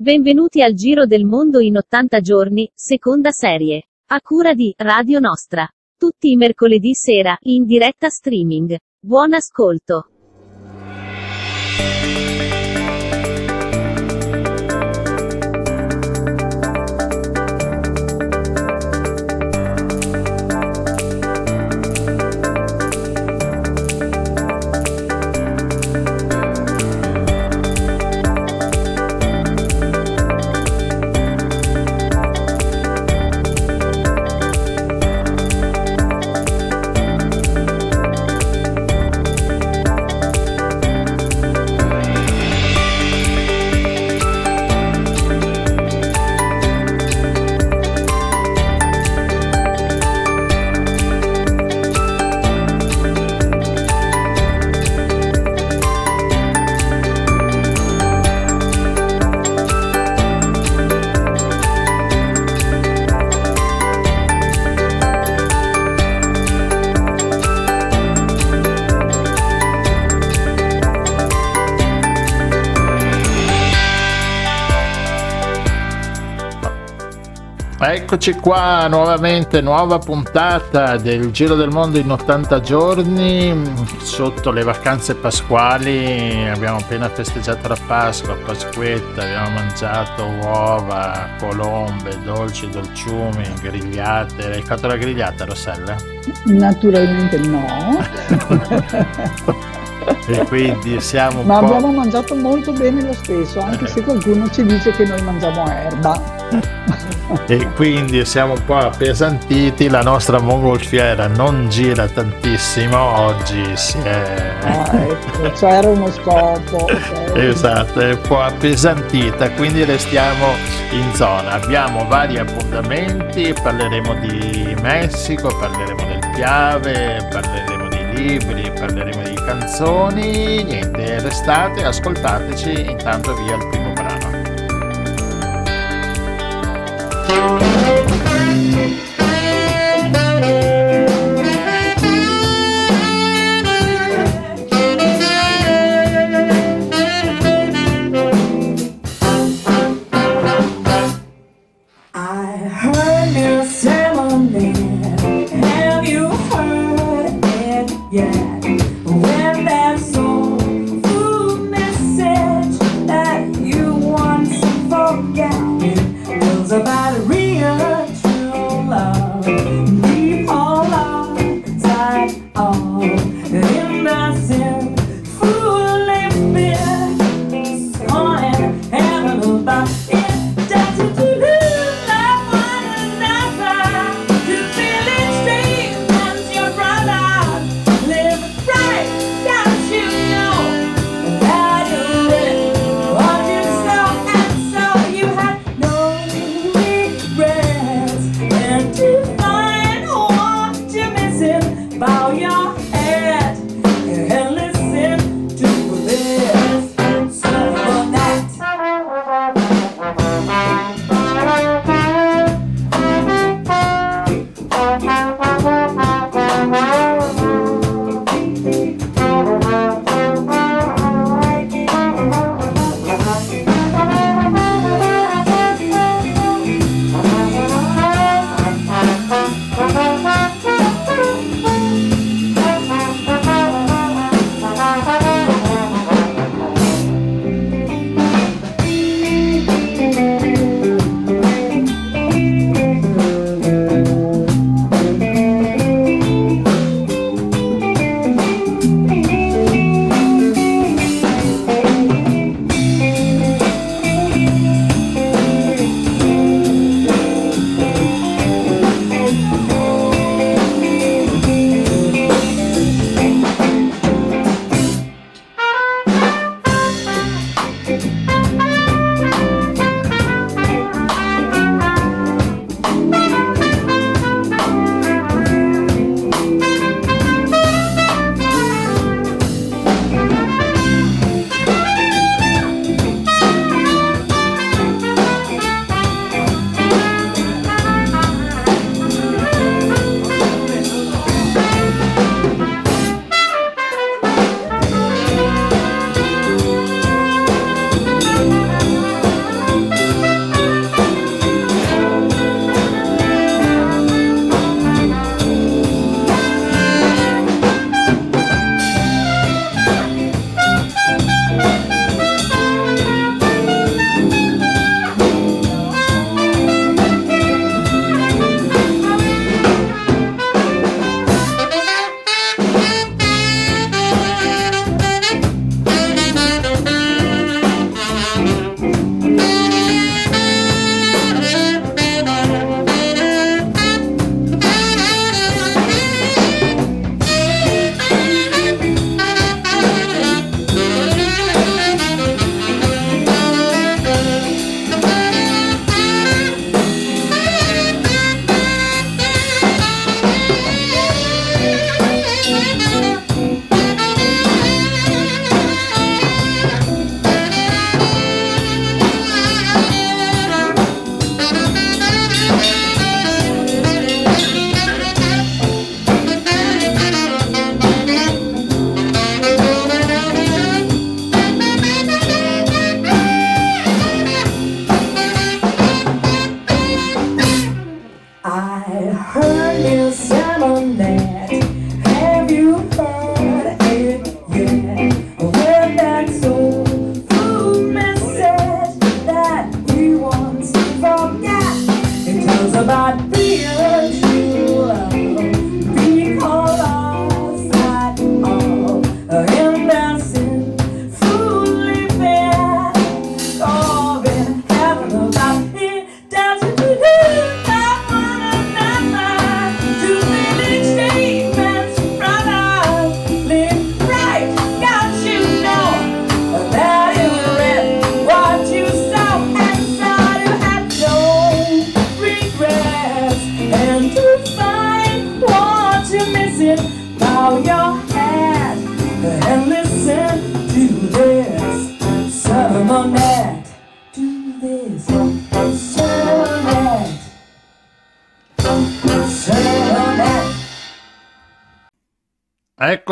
Benvenuti al Giro del Mondo in 80 giorni, seconda serie. A cura di Radio Nostra. Tutti i mercoledì sera, in diretta streaming. Buon ascolto. Eccoci qua nuovamente, nuova puntata del Giro del Mondo in 80 giorni, sotto le vacanze pasquali, abbiamo appena festeggiato la Pasqua, Pasquetta, abbiamo mangiato uova, colombe, dolci, dolciumi, grigliate. Hai fatto la grigliata Rossella? Naturalmente no. e quindi siamo Ma abbiamo mangiato molto bene lo stesso, anche se qualcuno ci dice che noi mangiamo erba e quindi siamo un po' appesantiti, la nostra mongolfiera non gira tantissimo, oggi si è... Ah, ecco, c'era uno scopo. Okay. Esatto, è un po' appesantita, quindi restiamo in zona. Abbiamo vari appuntamenti, parleremo di Messico, parleremo del Piave, parleremo di libri, parleremo di canzoni, niente, restate, ascoltateci, intanto via il primo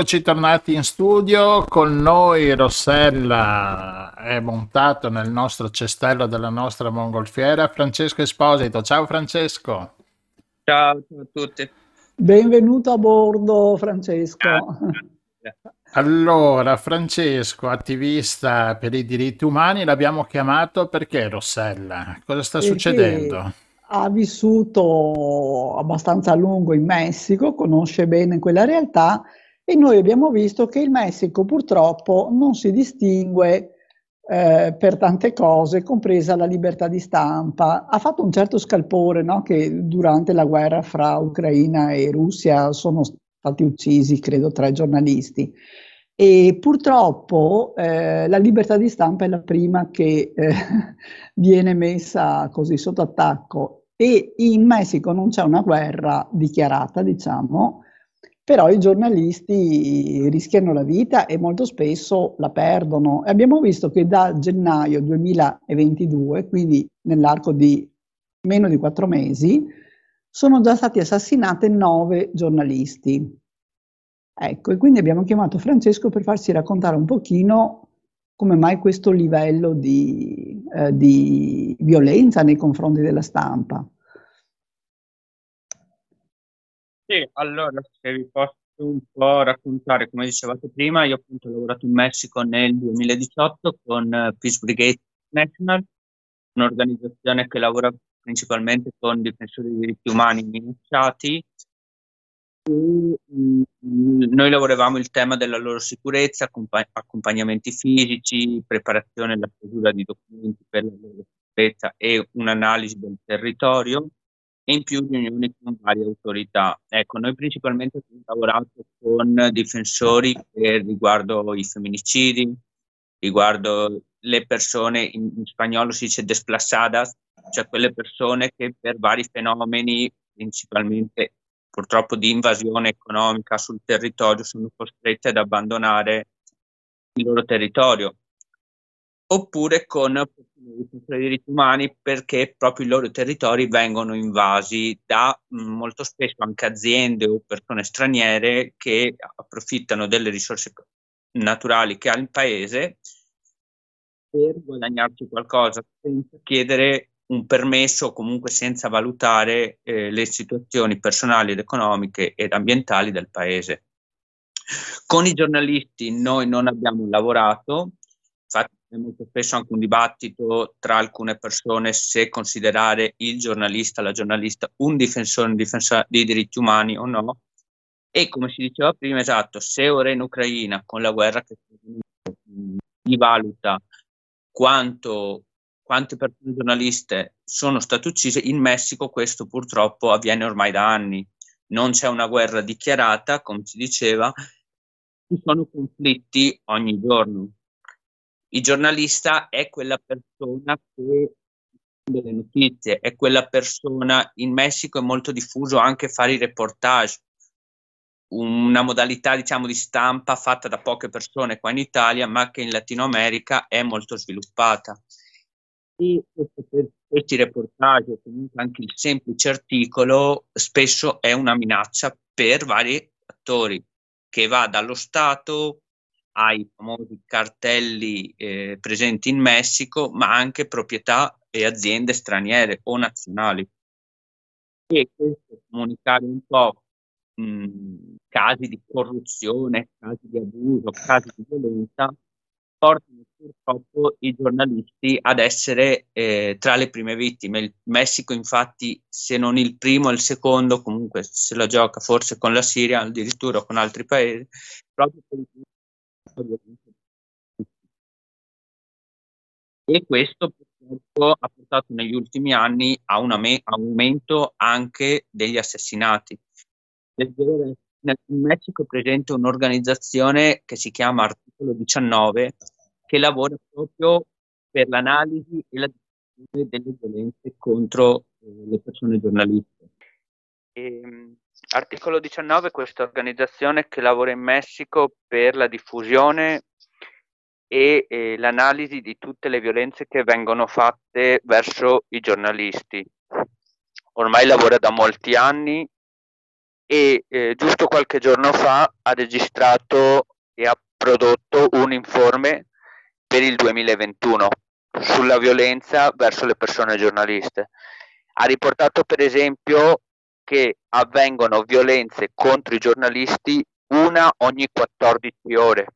Eccoci tornati in studio, con noi Rossella è montato nel nostro cestello della nostra mongolfiera Francesco Esposito. Ciao Francesco. Ciao, a tutti. Benvenuto a bordo Francesco. Allora, Francesco, attivista per i diritti umani, l'abbiamo chiamato perché Rossella? Cosa sta Perché succedendo? ha vissuto abbastanza a lungo in Messico, conosce bene quella realtà e noi abbiamo visto che il Messico purtroppo non si distingue eh, per tante cose, compresa la libertà di stampa. Ha fatto un certo scalpore no? che durante la guerra fra Ucraina e Russia sono stati uccisi, credo, tre giornalisti. E purtroppo eh, la libertà di stampa è la prima che eh, viene messa così sotto attacco e in Messico non c'è una guerra dichiarata, diciamo, però i giornalisti rischiano la vita e molto spesso la perdono. E abbiamo visto che da gennaio 2022, quindi nell'arco di meno di quattro mesi, sono già stati assassinati nove giornalisti. Ecco, e quindi abbiamo chiamato Francesco per farsi raccontare un pochino come mai questo livello di, eh, di violenza nei confronti della stampa. Sì, allora se vi posso un po' raccontare, come dicevate prima, io appunto ho lavorato in Messico nel 2018 con eh, Peace Brigade National, un'organizzazione che lavora principalmente con difensori dei diritti umani minacciati. E, mm, noi lavoravamo il tema della loro sicurezza, accompa- accompagnamenti fisici, preparazione e la stesura di documenti per la loro sicurezza e un'analisi del territorio e in più riunioni con varie autorità. Ecco, noi principalmente abbiamo lavorato con difensori riguardo i femminicidi, riguardo le persone, in, in spagnolo si dice desplazadas, cioè quelle persone che per vari fenomeni, principalmente purtroppo di invasione economica sul territorio, sono costrette ad abbandonare il loro territorio oppure con i diritti umani perché proprio i loro territori vengono invasi da mh, molto spesso anche aziende o persone straniere che approfittano delle risorse naturali che ha il paese per guadagnarci qualcosa senza chiedere un permesso o comunque senza valutare eh, le situazioni personali ed economiche ed ambientali del paese. Con i giornalisti noi non abbiamo lavorato, è molto spesso anche un dibattito tra alcune persone se considerare il giornalista, la giornalista, un difensore, un difensore dei diritti umani o no. E come si diceva prima, esatto, se ora in Ucraina con la guerra che si valuta quanto, quante persone giornaliste sono state uccise, in Messico questo purtroppo avviene ormai da anni. Non c'è una guerra dichiarata, come si diceva, ci sono conflitti ogni giorno il giornalista è quella persona che delle notizie, è quella persona, in Messico è molto diffuso anche fare i reportage, una modalità diciamo di stampa fatta da poche persone qua in Italia, ma che in Latino America è molto sviluppata. E questi reportage, comunque anche il semplice articolo, spesso è una minaccia per vari attori, che va dallo Stato ai famosi cartelli eh, presenti in Messico, ma anche proprietà e aziende straniere o nazionali. E questo comunicare un po' mh, casi di corruzione, casi di abuso, casi di violenza, portano purtroppo i giornalisti ad essere eh, tra le prime vittime. Il Messico, infatti, se non il primo, il secondo, comunque se la gioca forse con la Siria, addirittura con altri paesi, proprio per il e questo purtroppo ha portato negli ultimi anni a un aumento anche degli assassinati. Nel Messico è presente un'organizzazione che si chiama Articolo 19 che lavora proprio per l'analisi e la delle violenze contro eh, le persone giornaliste. E, ehm, Articolo 19 è questa organizzazione che lavora in Messico per la diffusione e eh, l'analisi di tutte le violenze che vengono fatte verso i giornalisti. Ormai lavora da molti anni e eh, giusto qualche giorno fa ha registrato e ha prodotto un informe per il 2021 sulla violenza verso le persone giornaliste. Ha riportato per esempio che avvengono violenze contro i giornalisti una ogni 14 ore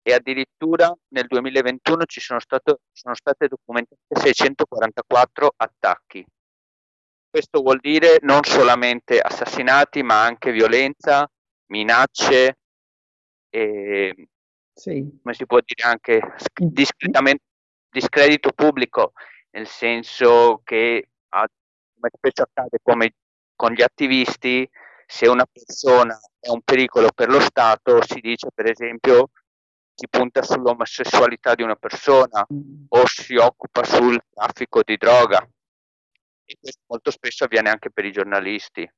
e addirittura nel 2021 ci sono, stato, sono state documentate 644 attacchi. Questo vuol dire non solamente assassinati, ma anche violenza, minacce e, sì. come si può dire, anche discredito pubblico, nel senso che, come spesso accade come con gli attivisti, se una persona è un pericolo per lo Stato, si dice per esempio si punta sull'omosessualità di una persona o si occupa sul traffico di droga. E questo molto spesso avviene anche per i giornalisti.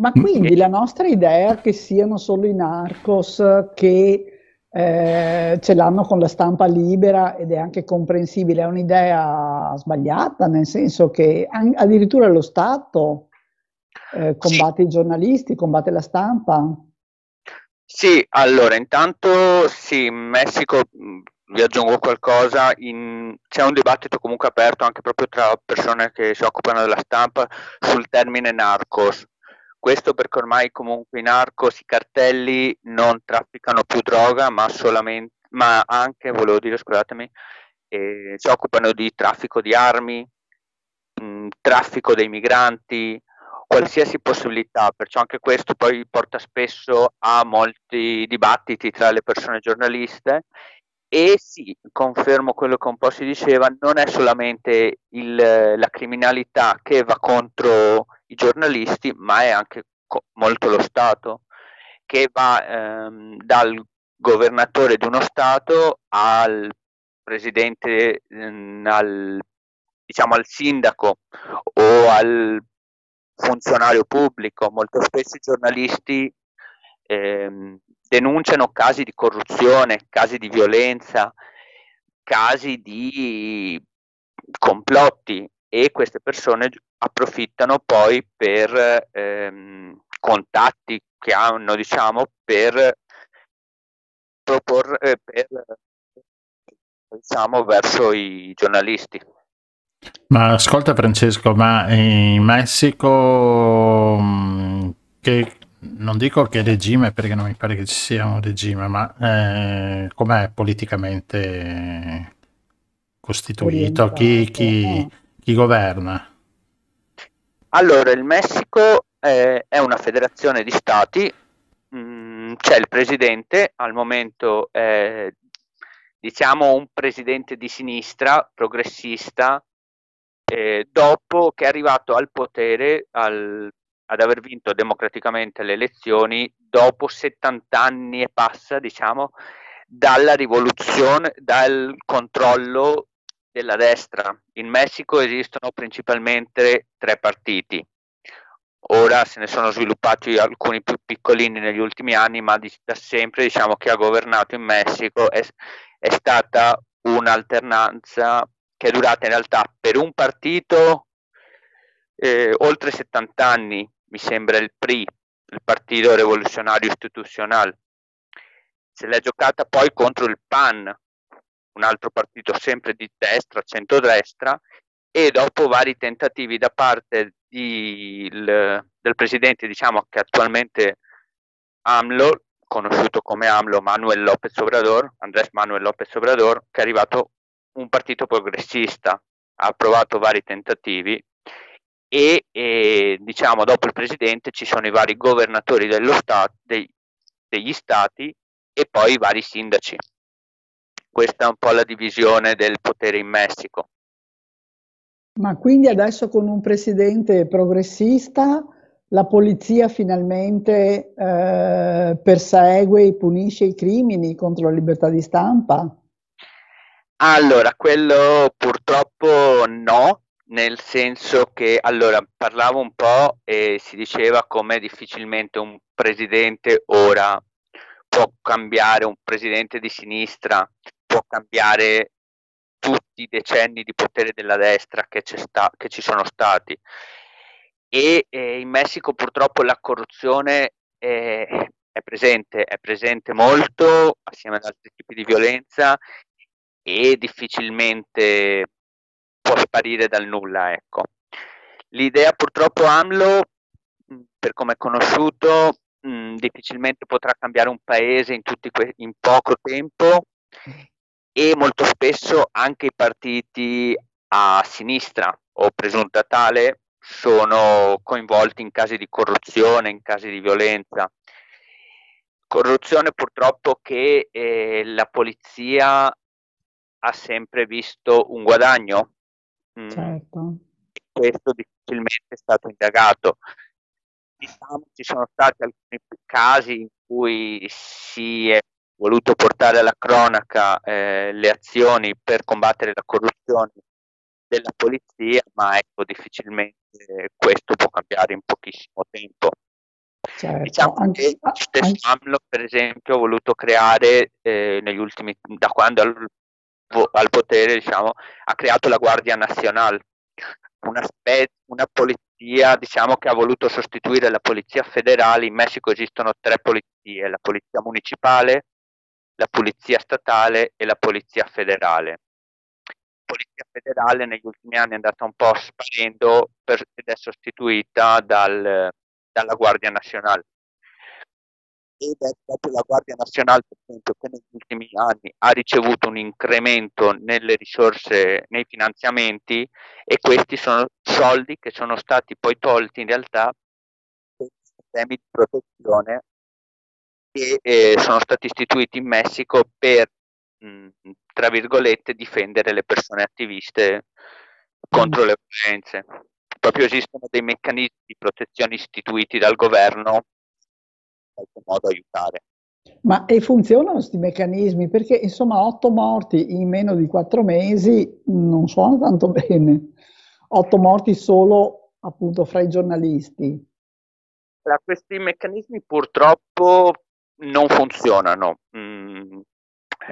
Ma quindi la nostra idea che siano solo i narcos che eh, ce l'hanno con la stampa libera ed è anche comprensibile, è un'idea sbagliata, nel senso che addirittura lo Stato eh, combatte sì. i giornalisti, combatte la stampa. Sì, allora intanto sì, in Messico vi aggiungo qualcosa, in, c'è un dibattito comunque aperto anche proprio tra persone che si occupano della stampa sul termine narcos. Questo perché ormai comunque i narcos, i cartelli non trafficano più droga, ma ma anche, volevo dire, scusatemi, eh, si occupano di traffico di armi, mh, traffico dei migranti, qualsiasi possibilità, perciò anche questo poi porta spesso a molti dibattiti tra le persone giornaliste. E sì, confermo quello che un po' si diceva, non è solamente il, la criminalità che va contro i giornalisti, ma è anche co- molto lo Stato, che va ehm, dal governatore di uno Stato al presidente, ehm, al, diciamo al sindaco o al funzionario pubblico, molto spesso i giornalisti ehm, denunciano casi di corruzione, casi di violenza, casi di complotti e queste persone approfittano poi per ehm, contatti che hanno, diciamo, per proporre eh, per, diciamo, verso i giornalisti. Ma ascolta Francesco, ma in Messico mm, che non dico che regime perché non mi pare che ci sia un regime, ma eh, com'è politicamente costituito? Chi, chi, chi, governa? Allora, il Messico è, è una federazione di stati, mm, c'è il presidente, al momento è diciamo un presidente di sinistra, progressista, eh, dopo che è arrivato al potere, al, ad aver vinto democraticamente le elezioni, dopo 70 anni e passa, diciamo, dalla rivoluzione, dal controllo della destra. In Messico esistono principalmente tre partiti. Ora se ne sono sviluppati alcuni più piccolini negli ultimi anni, ma da sempre diciamo che ha governato in Messico è, è stata un'alternanza che è durata in realtà per un partito eh, oltre 70 anni, mi sembra il PRI, il Partito Rivoluzionario Istituzionale. Se l'è giocata poi contro il PAN, un altro partito sempre di destra, centrodestra, e dopo vari tentativi da parte di, il, del presidente, diciamo che attualmente AMLO, conosciuto come AMLO Manuel López Obrador, Andrés Manuel López Obrador, che è arrivato un partito progressista, ha approvato vari tentativi e, e diciamo dopo il presidente ci sono i vari governatori dello stato, dei, degli stati e poi i vari sindaci. Questa è un po' la divisione del potere in Messico. Ma quindi adesso con un presidente progressista la polizia finalmente eh, persegue e punisce i crimini contro la libertà di stampa? Allora, quello purtroppo no, nel senso che allora parlavo un po' e si diceva come difficilmente un presidente ora può cambiare un presidente di sinistra, può cambiare tutti i decenni di potere della destra che, sta, che ci sono stati. E eh, in Messico purtroppo la corruzione è, è, presente, è presente molto assieme ad altri tipi di violenza e difficilmente può sparire dal nulla. Ecco. L'idea purtroppo AMLO, per come è conosciuto, mh, difficilmente potrà cambiare un paese in, que- in poco tempo e molto spesso anche i partiti a sinistra o presunta tale sono coinvolti in casi di corruzione, in casi di violenza. Corruzione purtroppo che eh, la polizia ha sempre visto un guadagno. Mm. Certo. E questo difficilmente è stato indagato. Diciamo ci sono stati alcuni casi in cui si è voluto portare alla cronaca eh, le azioni per combattere la corruzione della polizia, ma ecco, difficilmente questo può cambiare in pochissimo tempo. Certo, diciamo anche, che stesso AMLO, per esempio, ha voluto creare eh, negli ultimi, da quando al, al potere, diciamo, ha creato la Guardia Nazionale, una, spe- una polizia diciamo, che ha voluto sostituire la polizia federale. In Messico esistono tre polizie, la polizia municipale, la polizia statale e la polizia federale. La polizia federale negli ultimi anni è andata un po' sparendo per, ed è sostituita dal, dalla Guardia Nazionale. Ed è proprio la Guardia Nazionale, per esempio, che negli ultimi anni ha ricevuto un incremento nelle risorse, nei finanziamenti e questi sono soldi che sono stati poi tolti in realtà per sistemi di protezione che eh, sono stati istituiti in Messico per, mh, mm, tra virgolette, difendere le persone attiviste contro le violenze. Proprio esistono dei meccanismi di protezione istituiti dal governo in qualche modo aiutare. Ma e funzionano questi meccanismi? Perché insomma otto morti in meno di quattro mesi non suona tanto bene. Otto morti solo appunto fra i giornalisti. questi meccanismi purtroppo non funzionano. Mm.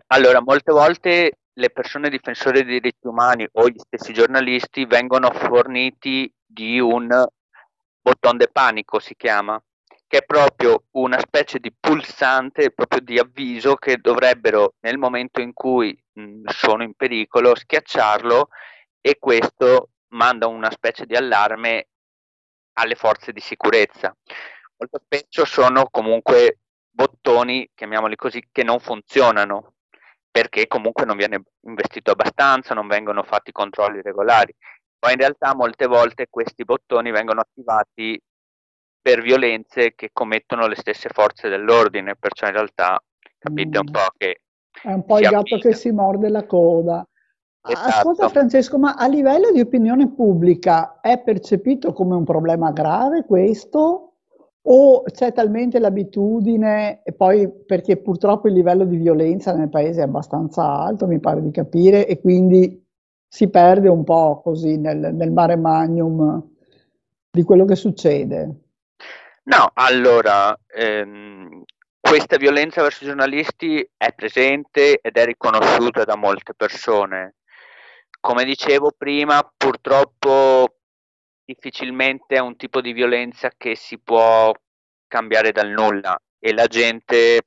Allora, molte volte le persone difensori dei diritti umani o gli stessi giornalisti vengono forniti di un botton de panico, si chiama, che è proprio una specie di pulsante, proprio di avviso che dovrebbero nel momento in cui mh, mm, sono in pericolo schiacciarlo e questo manda una specie di allarme alle forze di sicurezza. Molto spesso sono comunque bottoni, chiamiamoli così, che non funzionano perché comunque non viene investito abbastanza, non vengono fatti controlli regolari. Poi in realtà molte volte questi bottoni vengono attivati per violenze che commettono le stesse forze dell'ordine, perciò in realtà capite un mm. po' che... È un po' il gatto avvisa. che si morde la coda. Esatto. Ascolta Francesco, ma a livello di opinione pubblica è percepito come un problema grave questo? O c'è talmente l'abitudine, e poi perché purtroppo il livello di violenza nel paese è abbastanza alto, mi pare di capire, e quindi si perde un po' così nel, nel mare magnum di quello che succede. No, allora, ehm, questa violenza verso i giornalisti è presente ed è riconosciuta da molte persone. Come dicevo prima, purtroppo difficilmente è un tipo di violenza che si può cambiare dal nulla. E la gente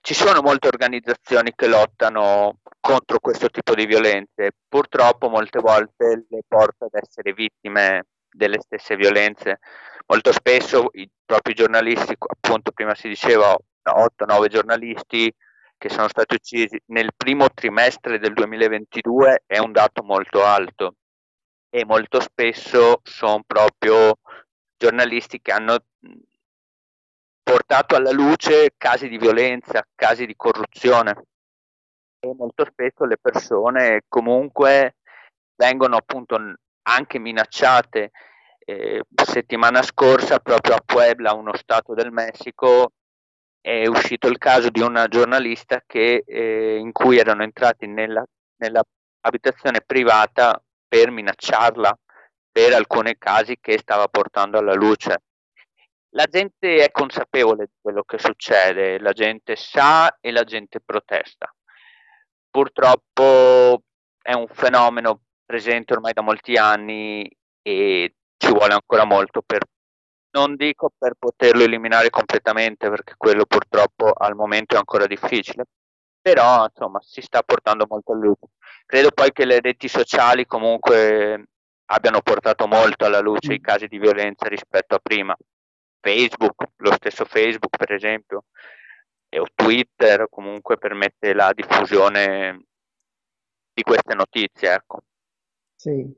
ci sono molte organizzazioni che lottano contro questo tipo di violenze, purtroppo molte volte le porta ad essere vittime delle stesse violenze. Molto spesso i propri giornalisti, appunto prima si diceva 8-9 giornalisti che sono stati uccisi nel primo trimestre del 2022 è un dato molto alto e molto spesso sono proprio giornalisti che hanno portato alla luce casi di violenza, casi di corruzione e molto spesso le persone comunque vengono appunto anche minacciate. Eh, settimana scorsa proprio a Puebla, uno stato del Messico, è uscito il caso di una giornalista che, eh, in cui erano entrati nella, nella abitazione privata per minacciarla per alcuni casi che stava portando alla luce. la gente è consapevole di quello che succede, la gente sa e la gente protesta. Purtroppo è un fenomeno presente ormai da molti anni e ci vuole ancora molto per, non dico per poterlo eliminare completamente, perché quello purtroppo al momento è ancora difficile, però insomma si sta portando molto a luce. Credo poi che le reti sociali comunque abbiano portato molto alla luce i mm. casi di violenza rispetto a prima. Facebook, lo stesso Facebook per esempio, o Twitter comunque permette la diffusione di queste notizie. Ecco. Sì.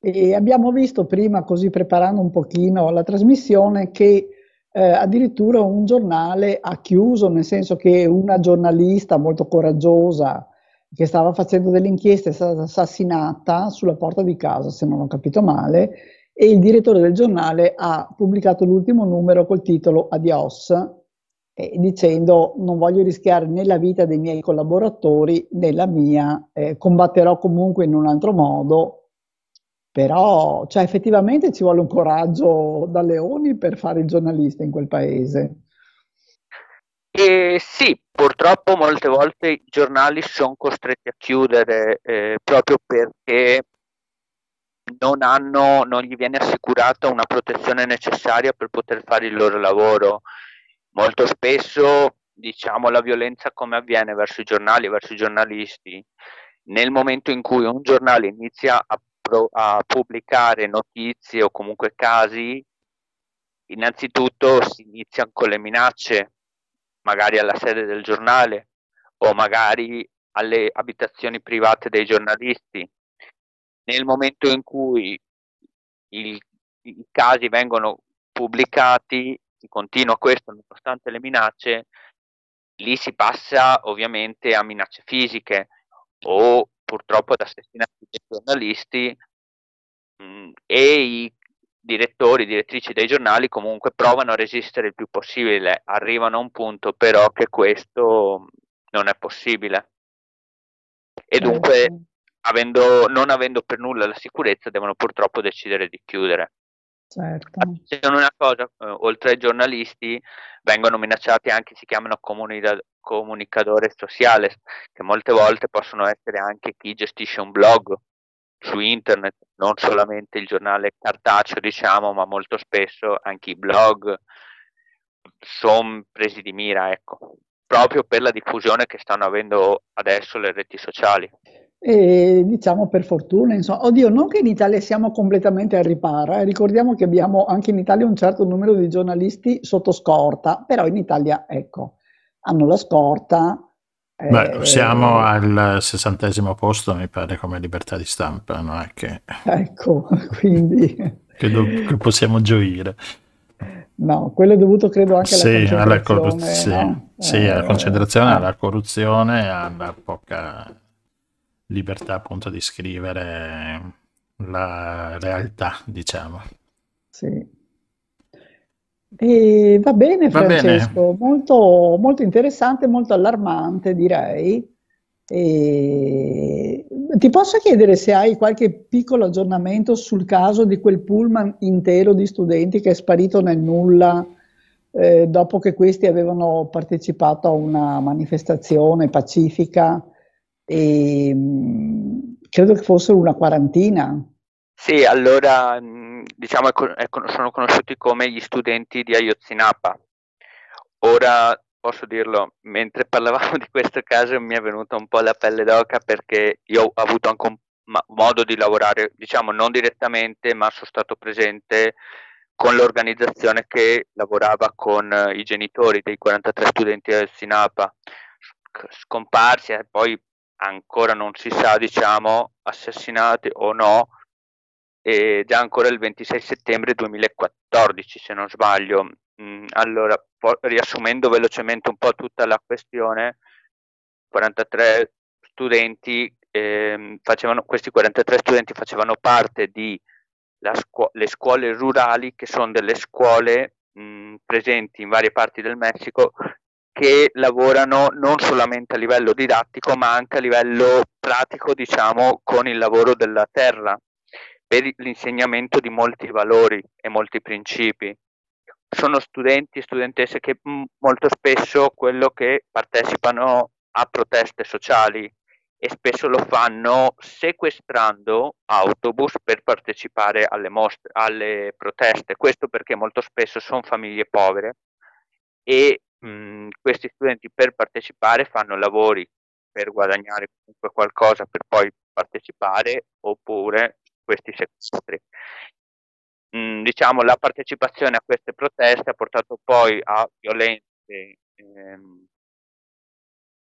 E abbiamo visto prima, così preparando un pochino la trasmissione, che eh, addirittura un giornale ha chiuso, nel senso che una giornalista molto coraggiosa che stava facendo delle inchieste è stata assassinata sulla porta di casa, se non ho capito male, e il direttore del giornale ha pubblicato l'ultimo numero col titolo Adios, eh, dicendo non voglio rischiare né la vita dei miei collaboratori né la mia, eh, combatterò comunque in un altro modo, però cioè, effettivamente ci vuole un coraggio da leoni per fare il giornalista in quel paese. E sì, purtroppo molte volte i giornali sono costretti a chiudere eh, proprio perché non, hanno, non gli viene assicurata una protezione necessaria per poter fare il loro lavoro. Molto spesso, diciamo, la violenza come avviene verso i giornali, verso i giornalisti, nel momento in cui un giornale inizia a pro- a pubblicare notizie o comunque casi, innanzitutto si iniziano con le minacce, magari alla sede del giornale o magari alle abitazioni private dei giornalisti. Nel momento in cui il, i casi vengono pubblicati, si continua questo nonostante le minacce, lì si passa ovviamente a minacce fisiche o purtroppo ad assassinati dei giornalisti mh, mm, e i direttori, direttrici dei giornali comunque provano a resistere il più possibile, arrivano a un punto però che questo non è possibile. E certo. dunque, avendo, non avendo per nulla la sicurezza, devono purtroppo decidere di chiudere. Certo. Attenzione una cosa, eh, oltre ai giornalisti vengono minacciati anche, si chiamano comunità, comunicadores sociales, che molte volte possono essere anche chi gestisce un blog su internet, non solamente il giornale cartaceo, diciamo, ma molto spesso anche i blog sono presi di mira, ecco, proprio per la diffusione che stanno avendo adesso le reti sociali. E diciamo per fortuna, insomma, oddio, non che in Italia siamo completamente al riparo, eh. ricordiamo che abbiamo anche in Italia un certo numero di giornalisti sotto scorta, però in Italia, ecco, hanno la scorta. Beh, eh, siamo al sessantesimo posto, mi pare, come libertà di stampa, non è che... Ecco, quindi... che, do- che possiamo gioire. No, quello è dovuto credo anche sì, alla concentrazione. no? sì, eh, alla concentrazione, eh. alla corruzione, alla poca libertà appunto di scrivere la realtà, diciamo. Sì. E va bene va Francesco, bene. Molto, molto interessante, molto allarmante direi. E ti posso chiedere se hai qualche piccolo aggiornamento sul caso di quel pullman intero di studenti che è sparito nel nulla eh, dopo che questi avevano partecipato a una manifestazione pacifica e mh, credo che fossero una quarantina. Sì, allora diciamo sono conosciuti come gli studenti di Ayotzinapa. Ora posso dirlo, mentre parlavamo di questo caso mi è venuta un po' la pelle d'oca perché io ho avuto anche un modo di lavorare, diciamo non direttamente, ma sono stato presente con l'organizzazione che lavorava con i genitori dei 43 studenti di Ayotzinapa scomparsi e poi ancora non si sa, diciamo, assassinati o no, e già ancora il 26 settembre 2014, se non sbaglio. Mm, allora, riassumendo velocemente un po' tutta la questione, 43 studenti eh, facevano, questi 43 studenti facevano parte di scu- le scuole rurali, che sono delle scuole mh, mm, presenti in varie parti del Messico che lavorano non solamente a livello didattico ma anche a livello pratico, diciamo, con il lavoro della terra per l'insegnamento di molti valori e molti principi. sono studenti e studentesse che m- molto spesso quello che partecipano a proteste sociali e spesso lo fanno sequestrando autobus per partecipare alle, mostre, alle proteste. Questo perché molto spesso sono famiglie povere e mh, questi studenti per partecipare fanno lavori per guadagnare comunque qualcosa per poi partecipare oppure questi sequestri. Mh, diciamo la partecipazione a queste proteste ha portato poi a violenze ehm,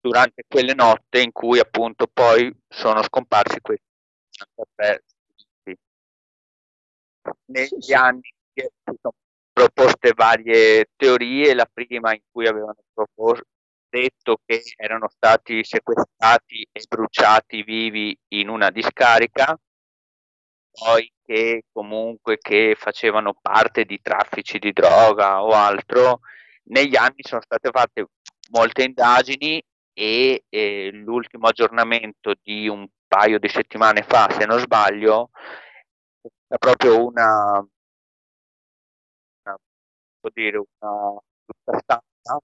durante quelle notte in cui appunto poi sono scomparsi questi 63 negli anni si sono proposte varie teorie, la prima in cui avevano proposto, detto che erano stati sequestrati e bruciati vivi in una discarica, poi che comunque che facevano parte di traffici di droga o altro. Negli anni sono state fatte molte indagini e eh, l'ultimo aggiornamento di un paio di settimane fa, se non sbaglio, è proprio una, una, dire, una, una stampa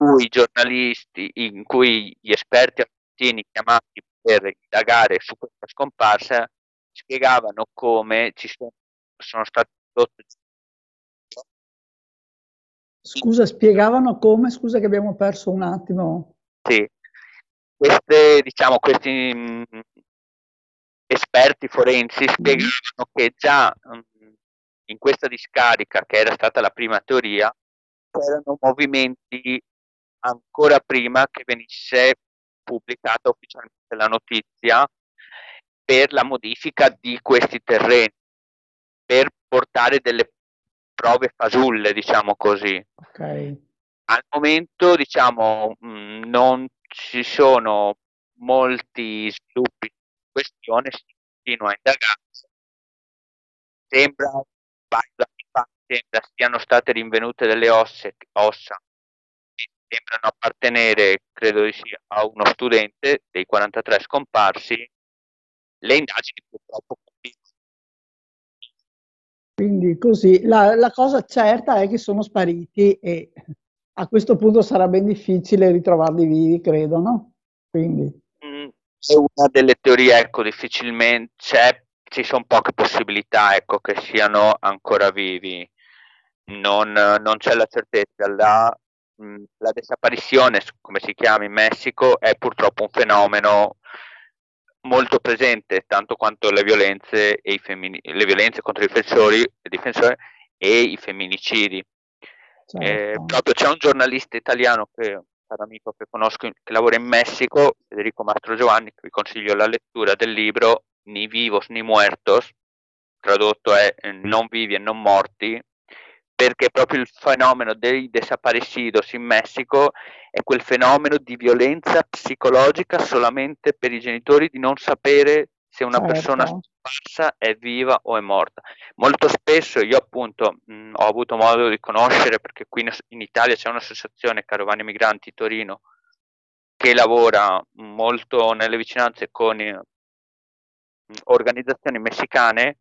in cui i giornalisti, in cui gli esperti argentini chiamati per indagare su questa scomparsa spiegavano come ci sono, sono stati prodotti Scusa, spiegavano come? Scusa che abbiamo perso un attimo. Sì, queste, diciamo, questi mh, mm, esperti forensi mm. spiegavano che già mh, mm, in questa discarica, che era stata la prima teoria, c'erano movimenti ancora prima che venisse pubblicata ufficialmente la notizia per la modifica di questi terreni, per portare delle prove fasulle, diciamo così. Okay. Al momento, diciamo, mh, mm, non ci sono molti sviluppi in questione, si continua a indagare. Sembra, sembra siano state rinvenute delle osse, ossa che sembrano appartenere, credo di sì, a uno studente dei 43 scomparsi. Le indagini purtroppo quindi così, la, la cosa certa è che sono spariti e a questo punto sarà ben difficile ritrovarli vivi, credo, no? Quindi. Mm, è una delle teorie, ecco, difficilmente c'è, ci sono poche possibilità, ecco, che siano ancora vivi. Non, non c'è la certezza. La, mm, la disapparizione, come si chiama in Messico, è purtroppo un fenomeno molto presente tanto quanto le violenze, e i femmini- le violenze contro i difensori, i difensori e i femminicidi. Certo. Eh, proprio c'è un giornalista italiano che un caro amico che conosco che lavora in Messico, Federico Mastro Giovanni, che vi consiglio la lettura del libro Ni vivos ni muertos, tradotto è eh, Non vivi e non morti, perché proprio il fenomeno dei desaparecidos in Messico è quel fenomeno di violenza psicologica solamente per i genitori di non sapere se una certo. persona scomparsa è viva o è morta. Molto spesso io appunto mh, ho avuto modo di conoscere, perché qui in Italia c'è un'associazione Carovane Migranti Torino che lavora molto nelle vicinanze con eh, organizzazioni messicane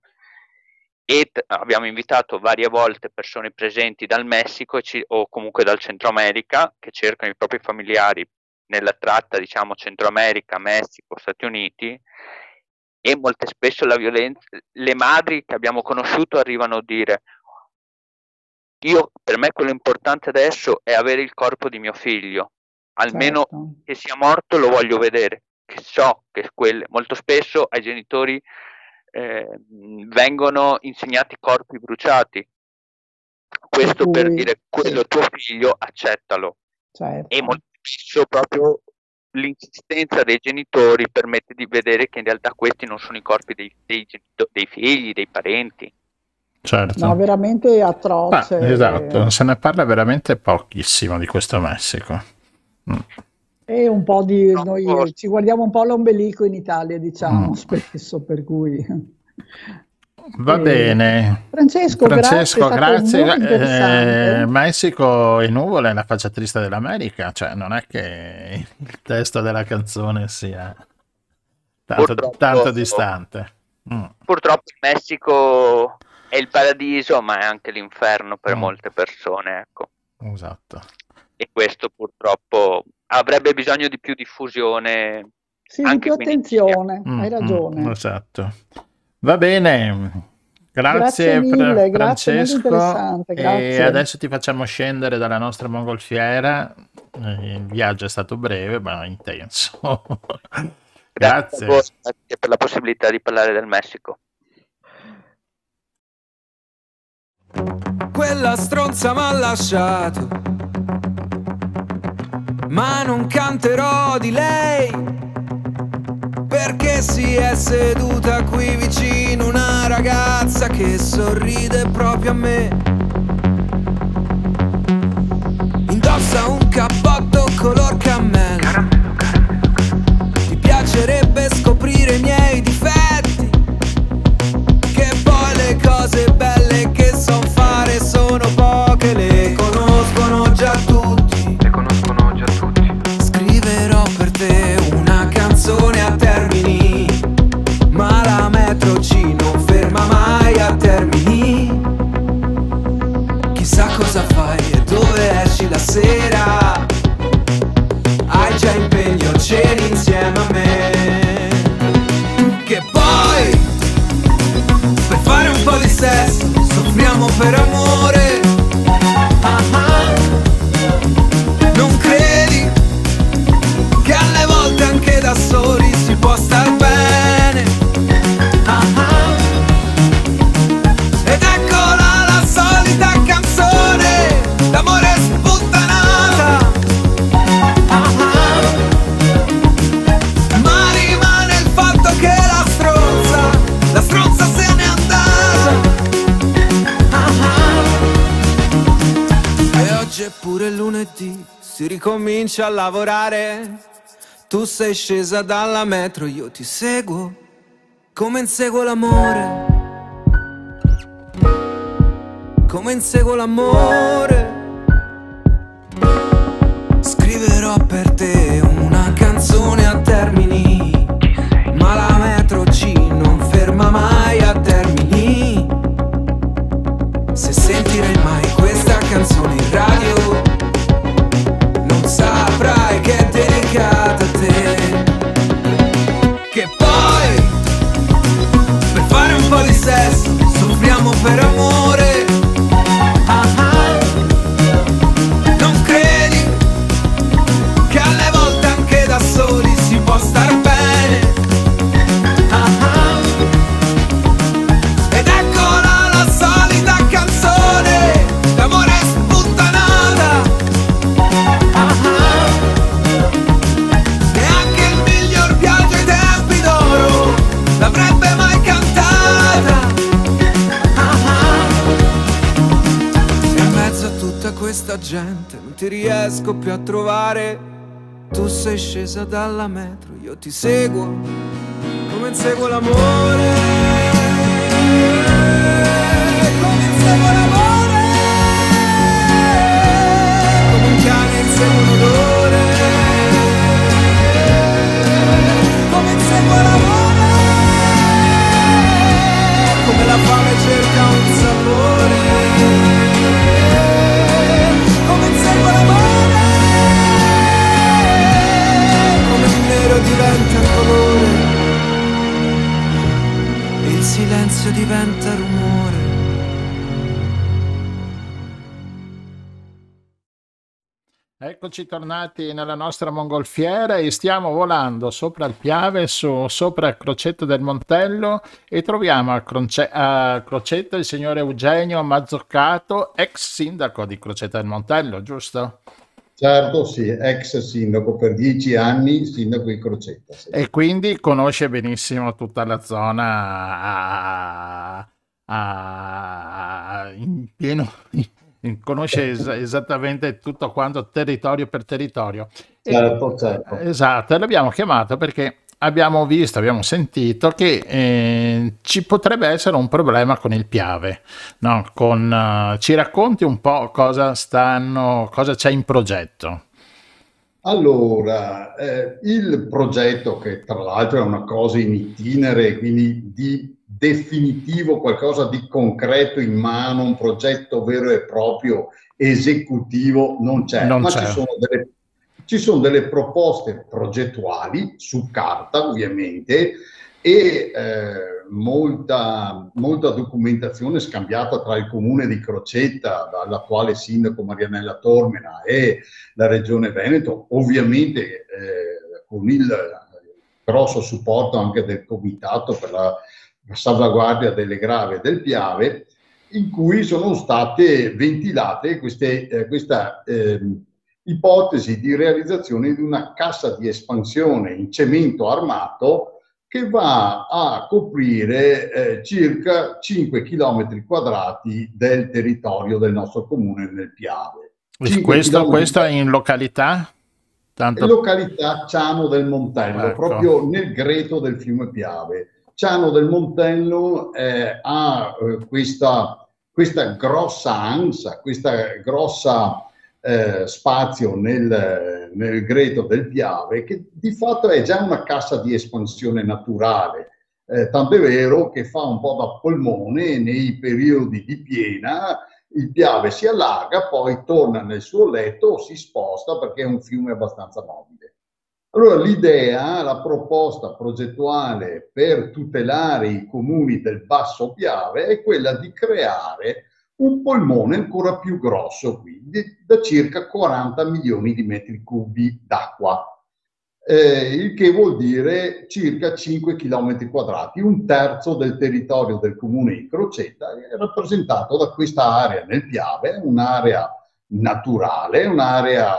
e abbiamo invitato varie volte persone presenti dal Messico ci- o comunque dal Centro America che cercano i propri familiari nella tratta, diciamo, Centro America, Messico, Stati Uniti e molte spesso la violenza, le madri che abbiamo conosciuto arrivano a dire io, per me quello importante adesso è avere il corpo di mio figlio, almeno certo. che sia morto lo voglio vedere, che so che quelle, molto spesso ai genitori eh, vengono insegnati corpi bruciati. Questo cui, per dire quello sì. tuo figlio, accettalo. Certo. E molto spesso proprio l'insistenza dei genitori permette di vedere che in realtà questi non sono i corpi dei, dei, dei figli, dei parenti. Certo. No, veramente atroce. Ah, esatto, se ne parla veramente pochissimo di questo Messico. Mm. E un po' di noi ci guardiamo un po' l'ombelico in Italia, diciamo, mm. spesso, per cui Va e... bene. Francesco, Francesco grazie. grazie. Eh, Messico e nuvole è la faccia triste dell'America, cioè non è che il testo della canzone sia tanto, tanto distante. Mm. Purtroppo il Messico è il paradiso, ma è anche l'inferno per mm. molte persone, ecco. Esatto. E questo purtroppo avrebbe bisogno di più diffusione. Sì, di più attenzione, mm, hai ragione. Mm, esatto. Va bene. Grazie, grazie mille, Francesco. Grazie, e adesso ti facciamo scendere dalla nostra mongolfiera. Il viaggio è stato breve, ma intenso. grazie. grazie per la possibilità di parlare del Messico. Quella stronza m'ha lasciato, ma non canterò di lei perché si è seduta qui vicino una ragazza che sorride proprio a me. Indossa un cappotto color cammello. Ti piacerebbe scoprire i miei difetti? Che poi le cose belle che sono canzone a termini, ma la metro C non ferma mai a termini. Chissà cosa fai e dove esci la sera. Hai già impegno, ceni insieme a me. Che poi, per fare un po' di sesso, soffriamo per amore. Ricomincia a lavorare. Tu sei scesa dalla metro, io ti seguo, come inseguo l'amore. Come inseguo l'amore. Scriverò per te una canzone a termini, riesco più a trovare. Tu sei scesa dalla metro, io ti seguo come inseguo l'amore. Come inseguo l'amore. Come un cane insegue un odore. Silenzio diventa rumore. Eccoci tornati nella nostra mongolfiera e stiamo volando sopra il Piave, su, sopra il Crocetto del Montello e troviamo a, Croce- a Crocetto il signor Eugenio Mazzoccato, ex sindaco di Crocetto del Montello, giusto? Certo, sì, ex sindaco per dieci anni, sindaco di Crocetta. sì. E quindi conosce benissimo tutta la zona a- a- in pieno, conosce es- esattamente tutto quanto territorio per territorio. E- Certo, certo. Esatto, e l'abbiamo chiamato perché abbiamo visto, abbiamo sentito che eh, ci potrebbe essere un problema con il Piave. no? Con, eh, ci racconti un po' cosa stanno, cosa c'è in progetto? Allora, eh, il progetto, che tra l'altro è una cosa in itinere, quindi di definitivo, qualcosa di concreto in mano, un progetto vero e proprio esecutivo non c'è, non ma c'è. Ci, sono delle, ci sono delle proposte progettuali su carta ovviamente e eh, molta, molta, documentazione scambiata tra il comune di Crocetta, dall'attuale sindaco Marianella Tormena e la regione Veneto, ovviamente eh, con il grosso supporto anche del comitato per la salvaguardia delle grave del Piave, in cui sono state ventilate queste, eh, questa eh, ipotesi di realizzazione di una cassa di espansione in cemento armato che va a coprire eh, circa 5 km quadrati del territorio del nostro comune nel Piave. Questo, questo in località? Tanto... Località Ciano del Montello, ecco. proprio nel greto del fiume Piave. Ciano del Montello eh, ha eh, questa, questa, grossa ansa, questa grossa eh, spazio nel, nel, greto del Piave, che di fatto è già una cassa di espansione naturale. Eh, tant'è vero che fa un po' da polmone nei periodi di piena, il Piave si allarga, poi torna nel suo letto si sposta perché è un fiume abbastanza mobile. Allora l'idea, la proposta progettuale per tutelare i comuni del Basso Piave è quella di creare un polmone ancora più grosso, quindi da circa 40 milioni di metri cubi d'acqua, eh, il che vuol dire circa 5 km quadrati, un terzo del territorio del comune di Crocetta è rappresentato da questa area nel Piave, un'area naturale, un'area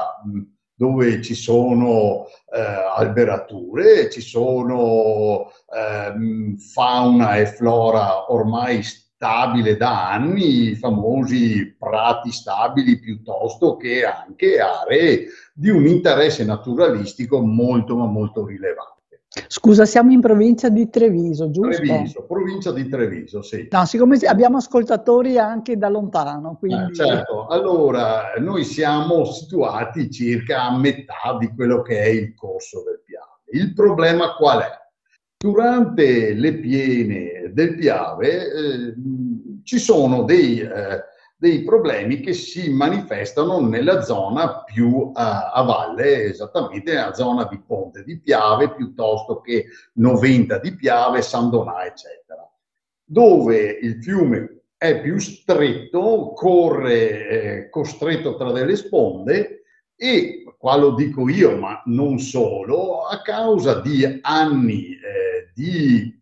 dove ci sono eh, alberature, ci sono eh, fauna e flora ormai stabile da anni, i famosi prati stabili piuttosto che anche aree di un interesse naturalistico molto ma molto rilevante. Scusa, siamo in provincia di Treviso, giusto? Treviso, provincia di Treviso, sì. No, siccome abbiamo ascoltatori anche da lontano. Quindi... Eh, certo, allora noi siamo situati circa a metà di quello che è il corso del Piave. Il problema qual è? Durante le piene del Piave eh, ci sono dei... Eh, dei problemi che si manifestano nella zona più a, a valle, esattamente nella zona di Ponte di Piave piuttosto che Noventa di Piave, San Donà, eccetera, dove il fiume è più stretto, corre eh, costretto tra delle sponde e, qua lo dico io, ma non solo, a causa di anni eh, di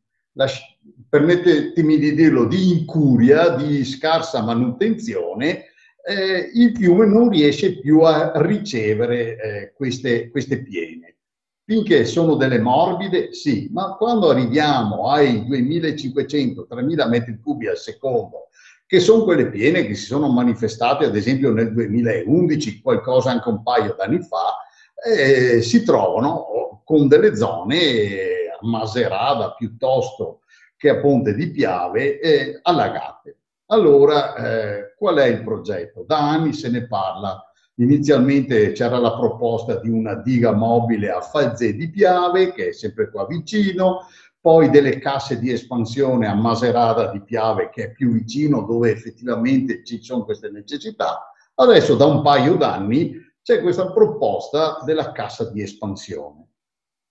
permettetemi di dirlo, di incuria, di scarsa manutenzione, eh, il fiume non riesce più a ricevere eh, queste, queste piene. Finché sono delle morbide, sì, ma quando arriviamo ai 2500-3000 metri cubi al secondo, che sono quelle piene che si sono manifestate ad esempio nel 2011, qualcosa anche un paio d'anni fa, eh, si trovano con delle zone a Maserada piuttosto che a Ponte di Piave eh, allagate. Allora, eh, qual è il progetto? Da anni se ne parla. Inizialmente c'era la proposta di una diga mobile a Falzè di Piave, che è sempre qua vicino, poi delle casse di espansione a Maserata di Piave, che è più vicino, dove effettivamente ci sono queste necessità. Adesso da un paio d'anni c'è questa proposta della cassa di espansione.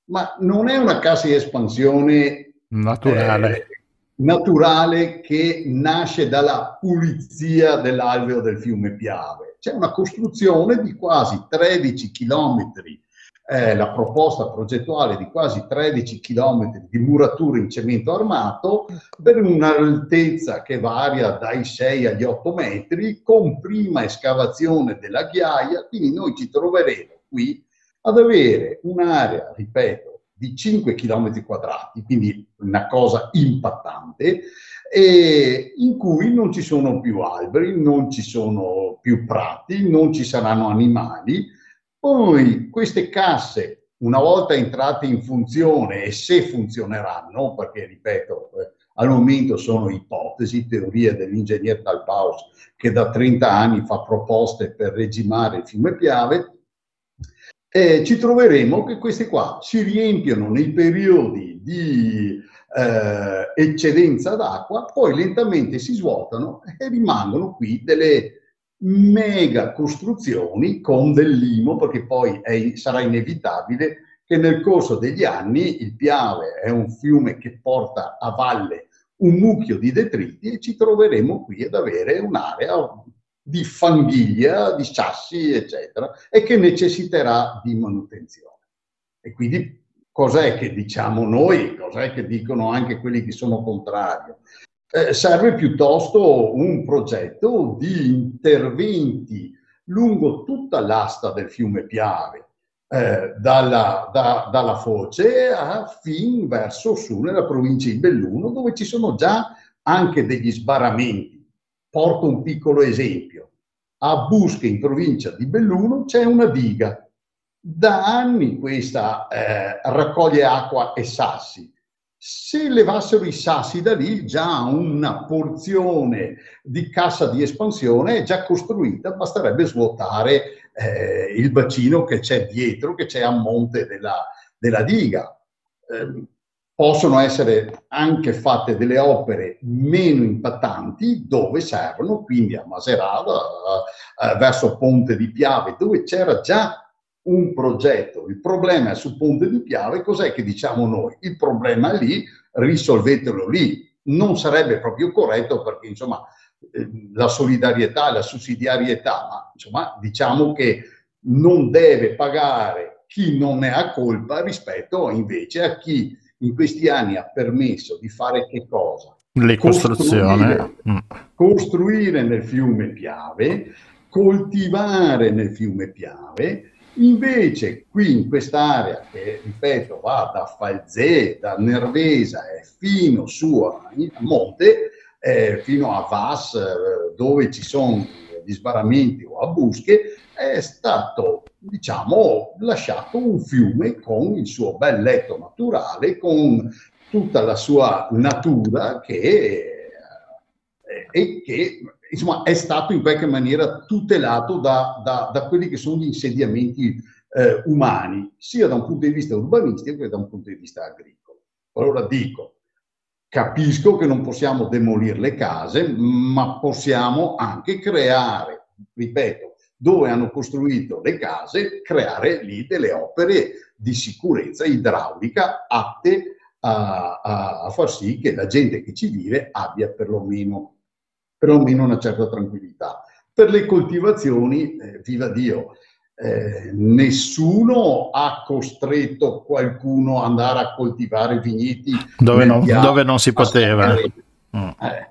Ma non è una cassa di espansione naturale. Eh, naturale che nasce dalla pulizia dell'alveo del fiume Piave. C'è una costruzione di quasi 13 chilometri, eh, la proposta progettuale di quasi 13 chilometri di murature in cemento armato per un'altezza che varia dai 6 agli 8 metri con prima escavazione della ghiaia, quindi noi ci troveremo qui ad avere un'area, ripeto, di 5 km quadrati, quindi una cosa impattante, in cui non ci sono più alberi, non ci sono più prati, non ci saranno animali. Poi queste casse, una volta entrate in funzione e se funzioneranno, perché ripeto, eh, al momento sono ipotesi, teorie dell'ingegner Talpaus che da 30 anni fa proposte per regimare il fiume Piave, eh, ci troveremo che questi qua si riempiono nei periodi di eh, eccedenza d'acqua, poi lentamente si svuotano e rimangono qui delle mega costruzioni con del limo, perché poi è, sarà inevitabile che nel corso degli anni il Piave è un fiume che porta a valle un mucchio di detriti e ci troveremo qui ad avere un'area di fanghiglia, di sassi, eccetera, e che necessiterà di manutenzione. E quindi cos'è che diciamo noi, cos'è che dicono anche quelli che sono contrari? Eh, serve piuttosto un progetto di interventi lungo tutta l'asta del fiume Piave, eh, dalla, da, dalla foce a fin verso su nella provincia di Belluno, dove ci sono già anche degli sbarramenti. Porto un piccolo esempio. A Busche, in provincia di Belluno, c'è una diga. Da anni questa eh, raccoglie acqua e sassi. Se levassero i sassi da lì, già una porzione di cassa di espansione è già costruita, basterebbe svuotare eh, il bacino che c'è dietro, che c'è a monte della, della diga. Eh, possono essere anche fatte delle opere meno impattanti dove servono, quindi a Maserata, verso Ponte di Piave, dove c'era già un progetto. Il problema è su Ponte di Piave, cos'è che diciamo noi? Il problema è lì, risolvetelo lì. Non sarebbe proprio corretto perché insomma eh, la solidarietà, la sussidiarietà, ma insomma diciamo che non deve pagare chi non ne ha colpa rispetto invece a chi in questi anni ha permesso di fare che cosa? Le costruzioni. Costruire, mm. costruire nel fiume Piave, coltivare nel fiume Piave, Invece qui in quest'area, che ripeto va da Falzè, da Nervesa e fino su a Monte, eh, fino a Vas, eh, dove ci sono gli sbarramenti o a Busche, è stato, diciamo, lasciato un fiume con il suo bel letto naturale, con tutta la sua natura che, eh, e che insomma, è stato in qualche maniera tutelato da, da, da quelli che sono gli insediamenti eh, umani, sia da un punto di vista urbanistico che da un punto di vista agricolo. Allora dico, Capisco che non possiamo demolire le case, ma possiamo anche creare, ripeto, dove hanno costruito le case, creare lì delle opere di sicurezza idraulica atte a, a, a far sì che la gente che ci vive abbia perlomeno, perlomeno una certa tranquillità. Per le coltivazioni, eh, viva Dio, eh, nessuno ha costretto qualcuno ad andare a coltivare vigneti dove, non, dove non, si poteva. Mm. Eh,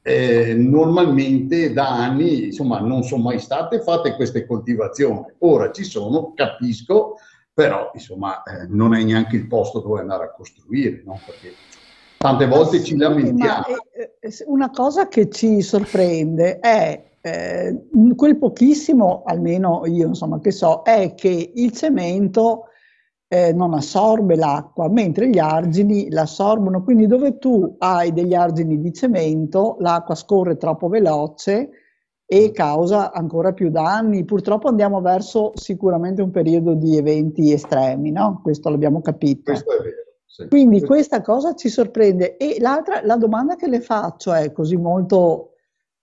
eh, normalmente da anni insomma, non sono mai state fatte queste coltivazioni. Ora ci sono, capisco, però insomma, eh, non è neanche il posto dove andare a costruire, no? perché tante volte ci lamentiamo. Eh, una cosa che ci sorprende è eh, quel pochissimo, almeno io insomma che so, è che il cemento eh, non assorbe l'acqua, mentre gli argini l'assorbono. Quindi dove tu hai degli argini di cemento, l'acqua scorre troppo veloce e causa ancora più danni. Purtroppo andiamo verso sicuramente un periodo di eventi estremi, no? Questo l'abbiamo capito. Questo è vero. Sì. Quindi questa cosa ci sorprende. E l'altra, la domanda che le faccio è così molto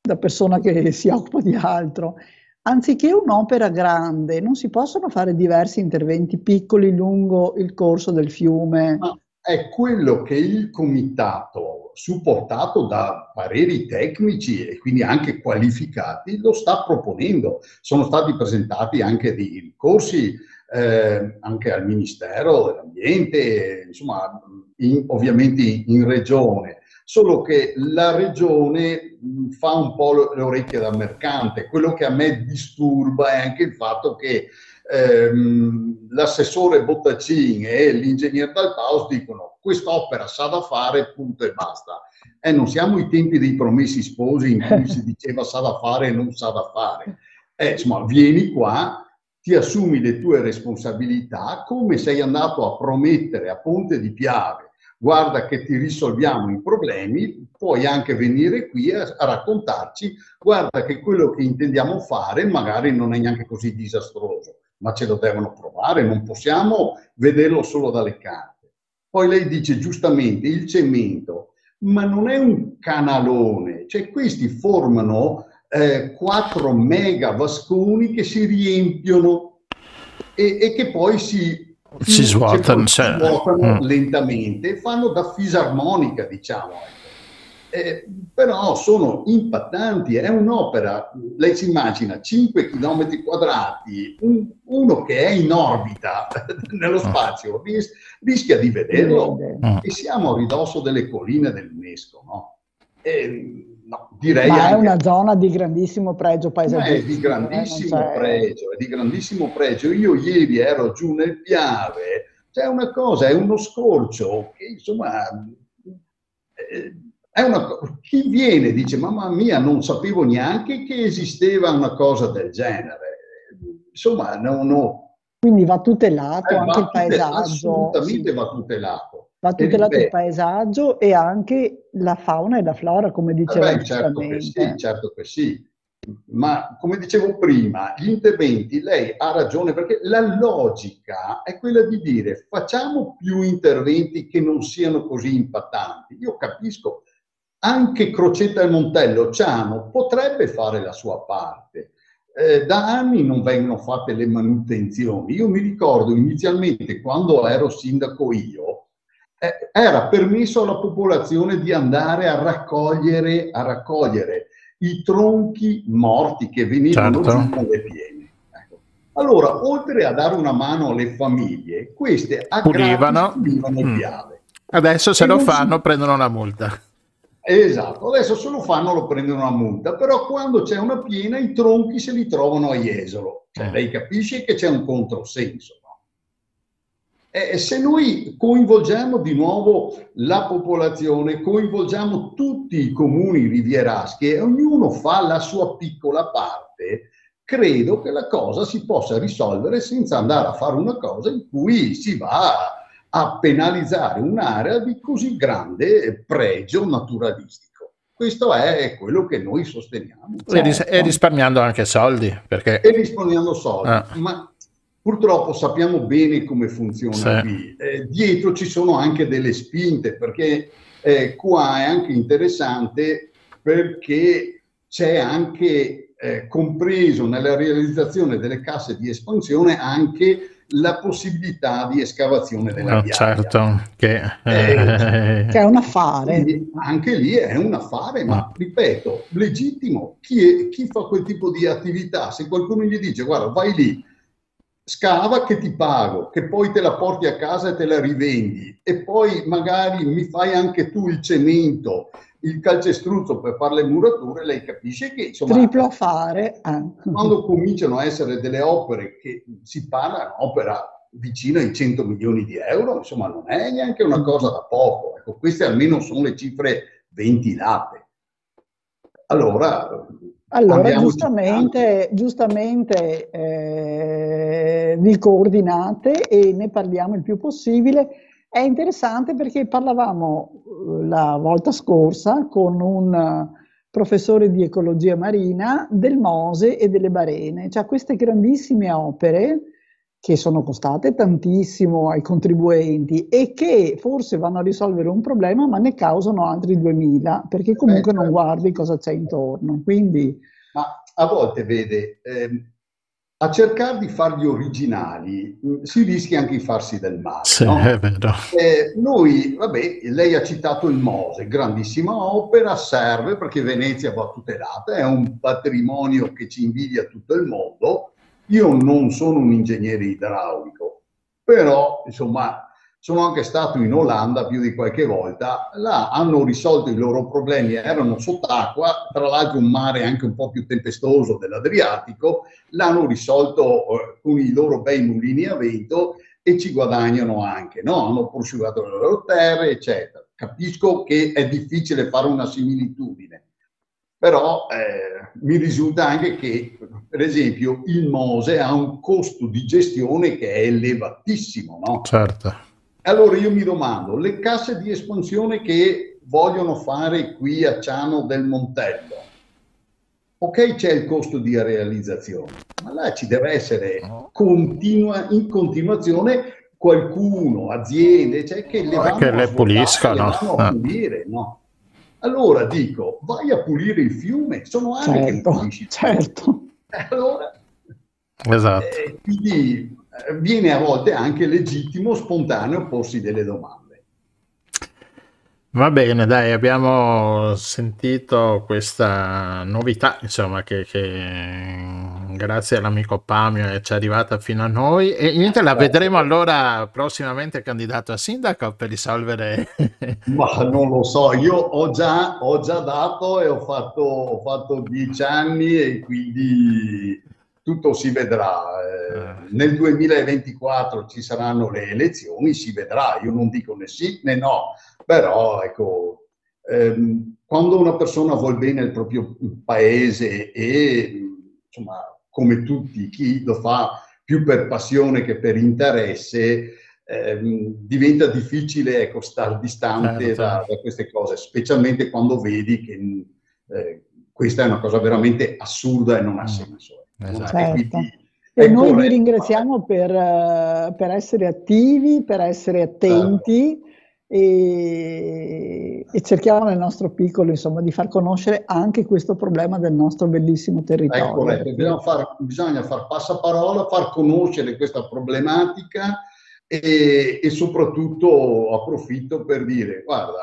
da persona che si occupa di altro. Anziché un'opera grande, non si possono fare diversi interventi piccoli lungo il corso del fiume? Ma è quello che il comitato, supportato da pareri tecnici e quindi anche qualificati, lo sta proponendo. Sono stati presentati anche dei ricorsi eh, anche al Ministero dell'Ambiente, insomma, in, ovviamente in regione solo che la regione fa un po' le orecchie da mercante. Quello che a me disturba è anche il fatto che ehm, l'assessore Bottacin e l'ingegner Dalpaus dicono quest'opera sa da fare, punto e basta. Eh, non siamo i tempi dei promessi sposi in cui si diceva sa da fare e non sa da fare. Eh, insomma, vieni qua, ti assumi le tue responsabilità, come sei andato a promettere a Ponte di Piave guarda che ti risolviamo i problemi, puoi anche venire qui a, a, raccontarci, guarda che quello che intendiamo fare magari non è neanche così disastroso, ma ce lo devono provare, non possiamo vederlo solo dalle carte. Poi lei dice giustamente il cemento, ma non è un canalone, cioè questi formano eh, 4 mega vasconi che si riempiono e, e che poi si si svuotano, cioè, si svuotano mm. lentamente, fanno da fisarmonica, diciamo. Eh, però sono impattanti, è un'opera, lei si immagina 5 km quadrati, un, uno che è in orbita nello mm. spazio ris- rischia di vederlo mm. e siamo a ridosso delle colline dell'UNESCO, no? E, No, direi Ma è una zona di grandissimo pregio paesaggistico. È di grandissimo eh, pregio, è di grandissimo pregio. Io ieri ero giù nel Piave, c'è una cosa, è uno scorcio che insomma... Eh, è una, chi viene dice mamma mia non sapevo neanche che esisteva una cosa del genere insomma no, no. quindi va tutelato eh, anche va il paesaggio assolutamente sì. va tutelato va tutelato il paesaggio e anche la fauna e la flora, come diceva eh beh, certo che sì, certo che sì. Ma come dicevo prima, gli interventi, lei ha ragione perché la logica è quella di dire facciamo più interventi che non siano così impattanti. Io capisco, anche Crocetta e Montello, Ciano potrebbe fare la sua parte. Eh, da anni non vengono fatte le manutenzioni. Io mi ricordo inizialmente quando ero sindaco io, era permesso alla popolazione di andare a raccogliere, a raccogliere i tronchi morti che venivano certo. giù con le piene. Ecco. Allora, oltre a dare una mano alle famiglie, queste pulivano, pulivano mm. piave. Adesso se e lo fanno si... prendono una multa. Esatto, adesso se lo fanno lo prendono una multa, però quando c'è una piena i tronchi se li trovano a Jesolo. Cioè, mm. lei capisce che c'è un controsenso. Eh, se noi coinvolgiamo di nuovo la popolazione, coinvolgiamo tutti i comuni rivieraschi e ognuno fa la sua piccola parte, credo che la cosa si possa risolvere senza andare a fare una cosa in cui si va a penalizzare un'area di così grande pregio naturalistico. Questo è quello che noi sosteniamo. E, e risparmiando anche soldi. Perché... E risparmiando soldi. Ah. Ma Purtroppo sappiamo bene come funziona sì. qui. Eh, dietro ci sono anche delle spinte, perché eh, qua è anche interessante perché c'è anche eh, compreso nella realizzazione delle casse di espansione anche la possibilità di escavazione della no, Certo, che, eh, che, è un affare. Anche lì è un affare, ma ripeto, legittimo. Chi, è, chi fa quel tipo di attività, se qualcuno gli dice guarda vai lì, scava che ti pago, che poi te la porti a casa e te la rivendi e poi magari mi fai anche tu il cemento, il calcestruzzo per fare le murature, lei capisce che insomma... Triplo affare. Eh. Quando cominciano a essere delle opere che si parla, un'opera vicino ai 100 milioni di euro, insomma non è neanche una cosa da poco. Ecco, queste almeno sono le cifre ventilate. Allora, allora, giustamente, giustamente eh, vi coordinate e ne parliamo il più possibile. È interessante perché parlavamo eh, la volta scorsa con un professore di ecologia marina del Mose e delle Barene, cioè queste grandissime opere che sono costate tantissimo ai contribuenti e che forse vanno a risolvere un problema ma ne causano altri 2000 perché comunque non guardi cosa c'è intorno. Quindi... Ma a volte vede, ehm, a cercare di farli originali mh, mm, si rischia anche di farsi del male. Sì, no? è vero. Eh, noi, vabbè, lei ha citato il Mose, grandissima opera, serve perché Venezia va tutelata, è un patrimonio che ci invidia tutto il mondo io non sono un ingegnere idraulico, però insomma sono anche stato in Olanda più di qualche volta, là hanno risolto i loro problemi, erano sott'acqua, tra l'altro un mare anche un po' più tempestoso dell'Adriatico, l'hanno risolto eh, con i loro bei mulini a vento e ci guadagnano anche, no? hanno prosciugato le loro terre, eccetera. Capisco che è difficile fare una similitudine, però eh, mi risulta anche che, per esempio, il Mose ha un costo di gestione che è elevatissimo, no? Certo. Allora io mi domando, le casse di espansione che vogliono fare qui a Ciano del Montello, ok c'è il costo di realizzazione, ma là ci deve essere continua, in continuazione qualcuno, aziende, cioè che le, che le puliscano. Le vanno a pulire, no? Allora dico, vai a pulire il fiume, sono anni certo, che pulisci. Certo. Allora, esatto. Eh, quindi eh, viene a volte anche legittimo, spontaneo porsi delle domande. Va bene, dai, abbiamo sentito questa novità, insomma, che, che grazie all'amico Pamio ci è arrivata fino a noi e niente, la vedremo allora prossimamente candidato a sindaco per risolvere... Ma non lo so, io ho già, ho già dato e ho fatto, ho fatto dieci anni e quindi tutto si vedrà. Eh, Eh. nel 2024 ci saranno le elezioni, si vedrà. Io non dico né sì né no, però ecco, ehm, quando una persona vuol bene al proprio paese e insomma, come tutti, chi lo fa più per passione che per interesse, ehm, diventa difficile ecco, stare distante Certo. da, da queste cose, specialmente quando vedi che eh, questa è una cosa veramente assurda e non ha Mm. senso. Esatto. E Certo. quindi E noi vi corretto ringraziamo per, eh, per essere attivi, per essere attenti e, e cerchiamo nel nostro piccolo, insomma, di far conoscere anche questo problema del nostro bellissimo territorio. corretto, bisogna far, bisogna far passaparola, far conoscere questa problematica e, e soprattutto approfitto per dire, guarda,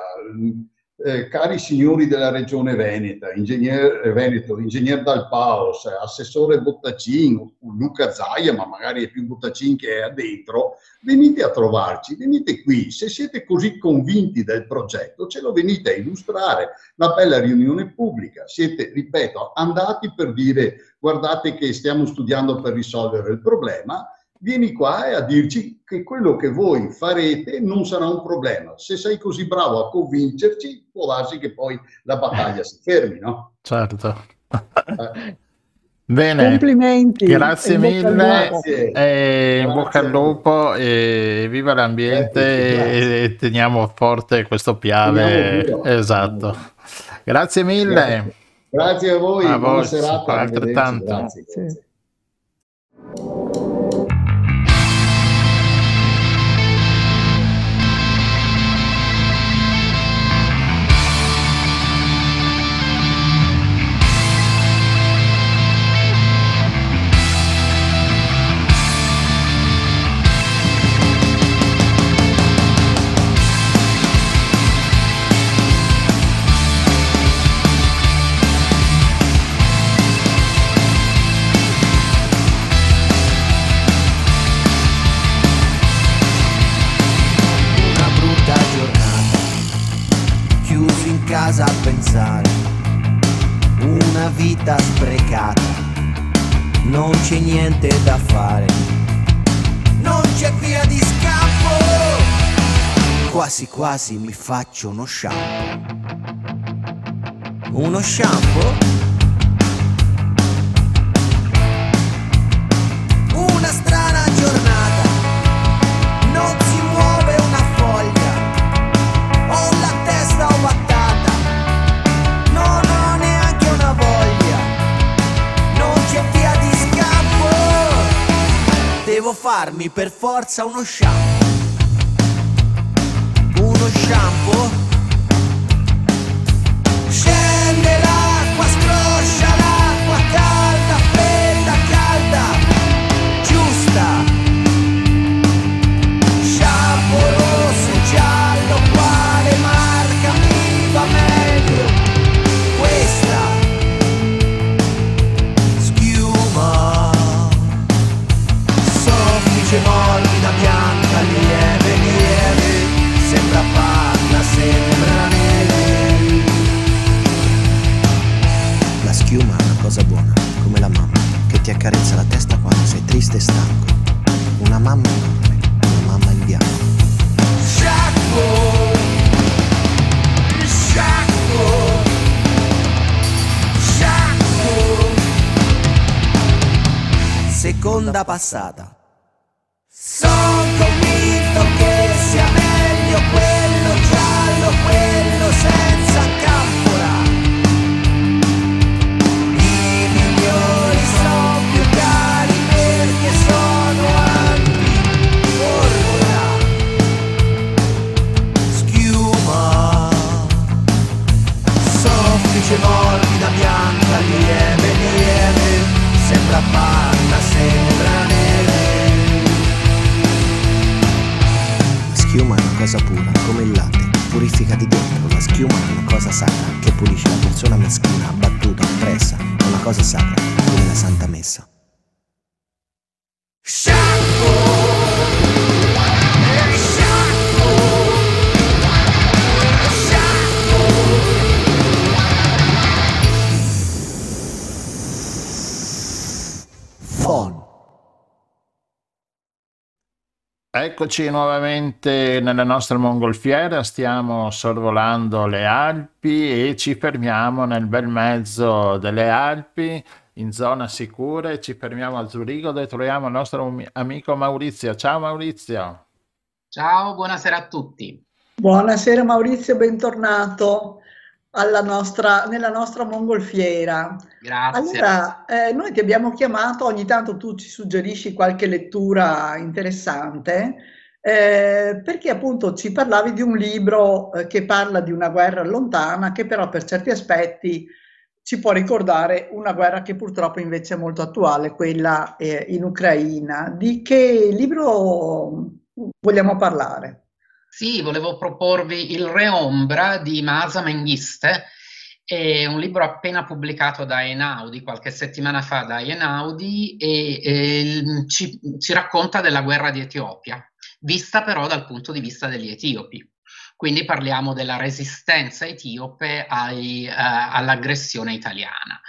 eh, cari signori della regione Veneta, ingegner, eh, Veneto, ingegner Dal Paos, assessore Bottacin, Luca Zaia, ma magari è più Bottacin che è dentro, venite a trovarci, venite qui, se siete così convinti del progetto, ce lo venite a illustrare, una bella riunione pubblica, siete, ripeto, andati per dire guardate che stiamo studiando per risolvere il problema, vieni qua e a dirci che quello che voi farete non sarà un problema. Se sei così bravo a convincerci, può darsi che poi la battaglia si fermi, no? Certo. Eh, Bene, Complimenti. grazie e mille. grazie. E in bocca al Grazie. lupo e viva l'ambiente Grazie. e, teniamo forte questo piave. Esatto. Grazie mille. Grazie. Grazie a voi, A buona voi, serata. altrettanto. Grazie. Pensare, una vita sprecata, non c'è niente da fare, non c'è via di scampo, quasi quasi mi faccio uno shampoo. Uno shampoo? Una strana giornata. Non si devo farmi per forza uno shampoo, uno shampoo. Seconda Eccoci nuovamente nella nostra mongolfiera, stiamo sorvolando le Alpi e ci fermiamo nel bel mezzo delle Alpi, in zona sicura, e ci fermiamo a Zurigo dove troviamo il nostro ami- amico Maurizio. Ciao Maurizio! Ciao, buonasera a tutti. Buonasera Maurizio, bentornato nostra, nella nostra mongolfiera. Grazie. Allora, eh, noi ti abbiamo chiamato, ogni tanto tu ci suggerisci qualche lettura interessante, eh, perché appunto ci parlavi di un libro eh, che parla di una guerra lontana, che però per certi aspetti ci può ricordare una guerra che purtroppo invece è molto attuale, quella eh, in Ucraina. Di che libro vogliamo parlare? Sì, volevo proporvi Il Re Ombra di Masa Menghiste, è un libro appena pubblicato da Einaudi, qualche settimana fa da Einaudi, e, e ci, ci racconta della guerra di Etiopia, vista però dal punto di vista degli etiopi. Quindi parliamo della resistenza etiope ai, eh, all'aggressione italiana.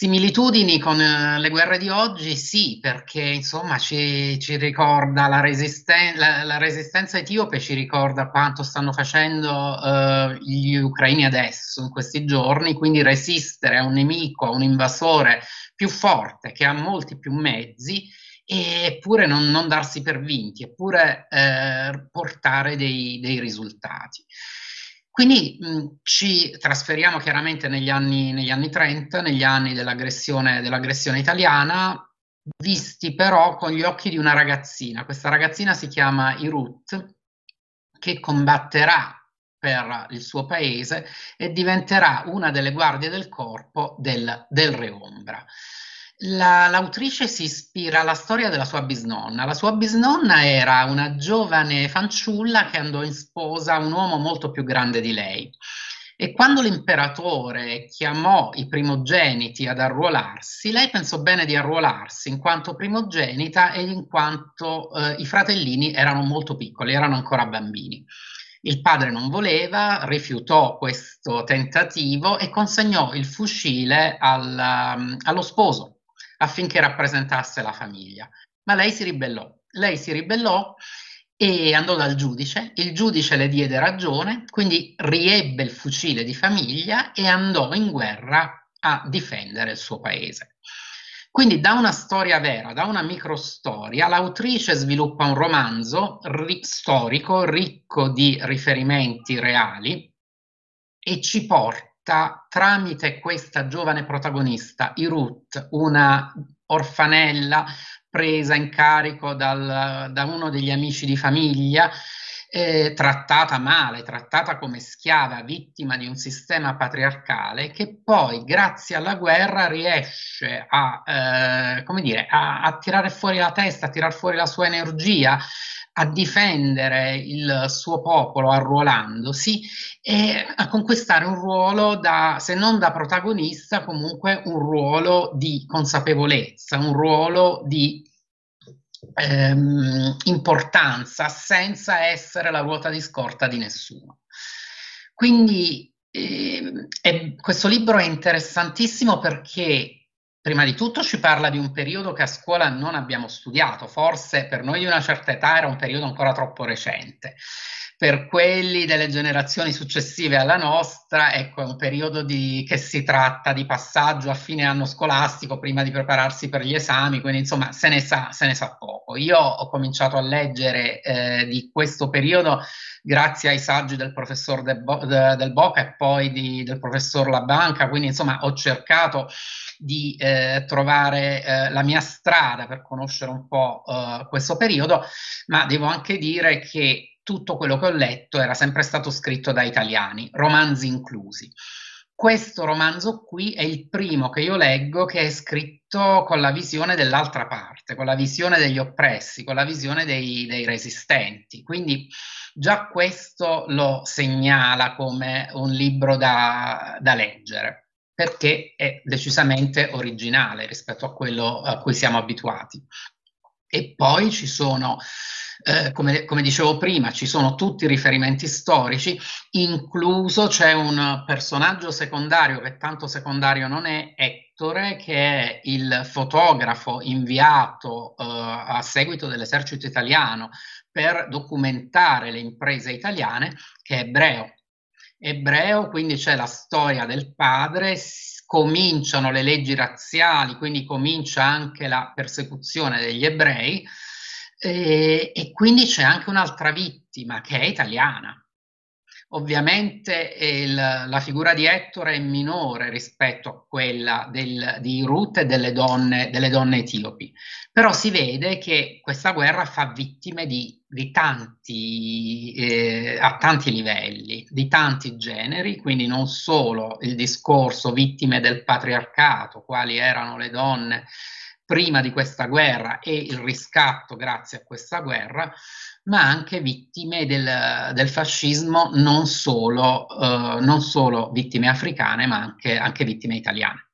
Similitudini con eh, le guerre di oggi? Sì, perché insomma ci, ci ricorda la, resisten- la, la, resistenza etiope, ci ricorda quanto stanno facendo eh, gli ucraini adesso, in questi giorni, quindi resistere a un nemico, a un invasore più forte, che ha molti più mezzi, eppure non, non darsi per vinti, eppure eh, portare dei, dei risultati. Quindi mh, ci trasferiamo chiaramente negli anni, negli anni 30, negli anni dell'aggressione, dell'aggressione italiana, visti però con gli occhi di una ragazzina. Questa ragazzina si chiama Irut, che combatterà per il suo paese e diventerà una delle guardie del corpo del, del Re Ombra. La, l'autrice si ispira alla storia della sua bisnonna. La sua bisnonna era una giovane fanciulla che andò in sposa a un uomo molto più grande di lei. E quando l'imperatore chiamò i primogeniti ad arruolarsi, lei pensò bene di arruolarsi in quanto primogenita e in quanto eh, i fratellini erano molto piccoli, erano ancora bambini. Il padre non voleva, rifiutò questo tentativo e consegnò il fucile al, allo sposo affinché rappresentasse la famiglia. Ma lei si ribellò. Lei si ribellò e andò dal giudice, il giudice le diede ragione, quindi riebbe il fucile di famiglia e andò in guerra a difendere il suo paese. Quindi da una storia vera, da una microstoria, l'autrice sviluppa un romanzo ri- storico ricco di riferimenti reali e ci porta tramite questa giovane protagonista, Irut, una orfanella presa in carico dal, da uno degli amici di famiglia, eh, trattata male, trattata come schiava, vittima di un sistema patriarcale, che poi, grazie alla guerra, riesce a, eh, come dire, a, a tirare fuori la testa, a tirare fuori la sua energia, a difendere il suo popolo arruolandosi e a conquistare un ruolo da, se non da protagonista, comunque un ruolo di consapevolezza, un ruolo di ehm, importanza senza essere la ruota di scorta di nessuno. Quindi eh, questo libro è interessantissimo perché Prima di tutto ci parla di un periodo che a scuola non abbiamo studiato, forse per noi di una certa età era un periodo ancora troppo recente. Per quelli delle generazioni successive alla nostra, ecco, è un periodo di, che si tratta di passaggio a fine anno scolastico prima di prepararsi per gli esami, quindi insomma se ne sa, se ne sa poco. Io ho cominciato a leggere eh, di questo periodo grazie ai saggi del professor De Bo- de, del Boca e poi di, del professor Labanca, quindi insomma ho cercato di eh, trovare eh, la mia strada per conoscere un po' eh, questo periodo, ma devo anche dire che tutto quello che ho letto era sempre stato scritto da italiani, romanzi inclusi. questo romanzo qui è il primo che io leggo che è scritto con la visione dell'altra parte, con la visione degli oppressi, con la visione dei, dei resistenti. Quindi già questo lo segnala come un libro da, da leggere perché è decisamente originale rispetto a quello a cui siamo abituati. E poi ci sono, eh, come, come, dicevo prima, ci sono tutti i riferimenti storici, incluso c'è un personaggio secondario che tanto secondario non è, Ettore, che è il fotografo inviato eh, a seguito dell'esercito italiano per documentare le imprese italiane, che è ebreo. Ebreo, quindi c'è la storia del padre, cominciano le leggi razziali, quindi comincia anche la persecuzione degli ebrei e, e quindi c'è anche un'altra vittima che è italiana. Ovviamente il, la figura di Ettore è minore rispetto a quella del, di Ruth e delle donne, delle donne, etiopi, però si vede che questa guerra fa vittime di, di tanti, eh, a tanti livelli, di tanti generi, quindi non solo il discorso vittime del patriarcato, quali erano le donne prima di questa guerra e il riscatto grazie a questa guerra, ma anche vittime del, del fascismo, non solo, eh, non solo, vittime africane, ma anche, anche vittime italiane.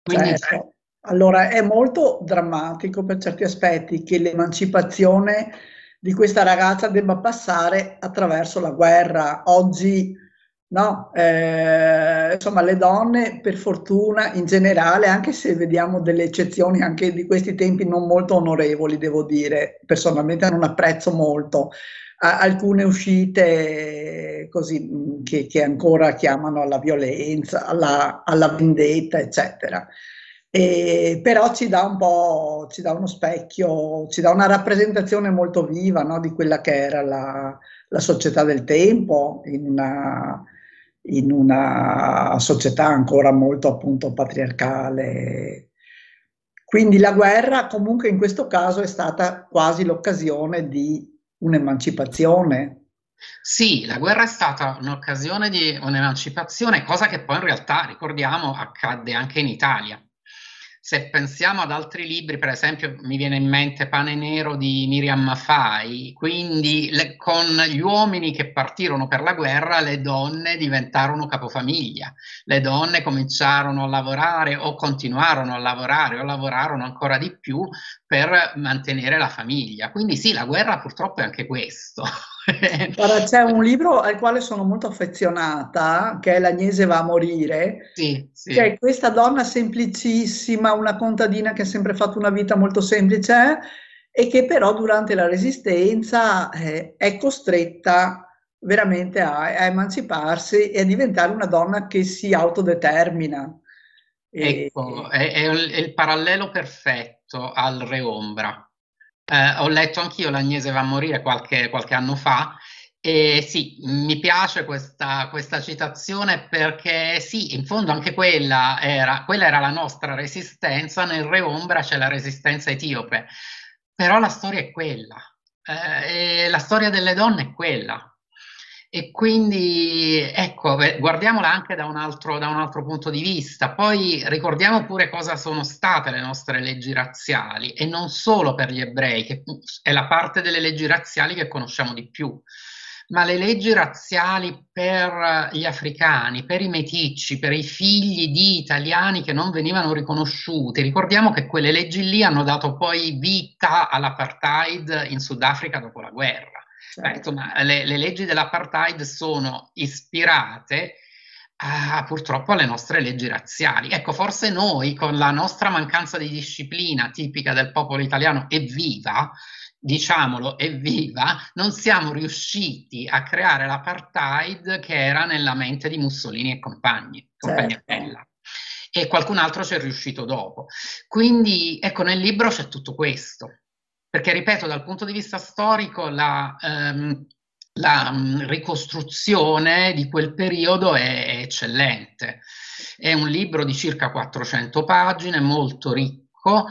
Quindi, certo. Allora è molto drammatico per certi aspetti che l'emancipazione di questa ragazza debba passare attraverso la guerra. Oggi No, eh, insomma, le donne, per fortuna, in generale, anche se vediamo delle eccezioni anche di questi tempi non molto onorevoli, devo dire, personalmente non apprezzo molto a, alcune uscite così che, che, ancora chiamano alla violenza, alla, alla vendetta, eccetera. E, però ci dà un po', ci dà uno specchio, ci dà una rappresentazione molto viva no, di quella che era la, la società del tempo, in una in una società ancora molto appunto patriarcale. Quindi la guerra comunque in questo caso è stata quasi l'occasione di un'emancipazione. Sì, la guerra è stata un'occasione di un'emancipazione, cosa che poi in realtà, ricordiamo, accadde anche in Italia se pensiamo ad altri libri, per esempio mi viene in mente Pane Nero di Miriam Mafai, quindi le, con gli uomini che partirono per la guerra, le donne diventarono capofamiglia, le donne cominciarono a lavorare o continuarono a lavorare o lavorarono ancora di più per mantenere la famiglia. Quindi sì, la guerra purtroppo è anche questo. Guarda, c'è un libro al quale sono molto affezionata, che è L'Agnese va a morire, sì, sì. che è questa donna semplicissima, una contadina che ha sempre fatto una vita molto semplice e che però durante la resistenza eh, è costretta veramente a, a, emanciparsi e a diventare una donna che si autodetermina. Ecco, e... è, è, il, è il parallelo perfetto al Re Ombra eh, ho letto anch'io l'Agnese va a morire qualche, qualche anno fa e sì, mi piace questa, questa, citazione perché sì, in fondo anche quella era, quella era la nostra resistenza, nel Re Ombra c'è la resistenza etiope, però la storia è quella, eh, la storia delle donne è quella. E quindi ecco, guardiamola anche da un, altro, da un, altro, punto di vista. Poi ricordiamo pure cosa sono state le nostre leggi razziali e non solo per gli ebrei, che è la parte delle leggi razziali che conosciamo di più, ma le leggi razziali per gli africani, per i meticci, per i figli di italiani che non venivano riconosciuti. Ricordiamo che quelle leggi lì hanno dato poi vita all'apartheid in Sudafrica dopo la guerra. Certo. Eh, insomma, le, le, leggi dell'apartheid sono ispirate a, purtroppo alle nostre leggi razziali. Ecco, forse noi con la nostra mancanza di disciplina tipica del popolo italiano evviva, diciamolo, evviva, non siamo riusciti a creare l'apartheid che era nella mente di Mussolini e compagni, compagnia certo. E qualcun altro ci è riuscito dopo. Quindi, ecco, nel libro c'è tutto questo perché ripeto, dal punto di vista storico la, ehm, la um, ricostruzione di quel periodo è, è, eccellente. È un libro di circa 400 pagine, molto ricco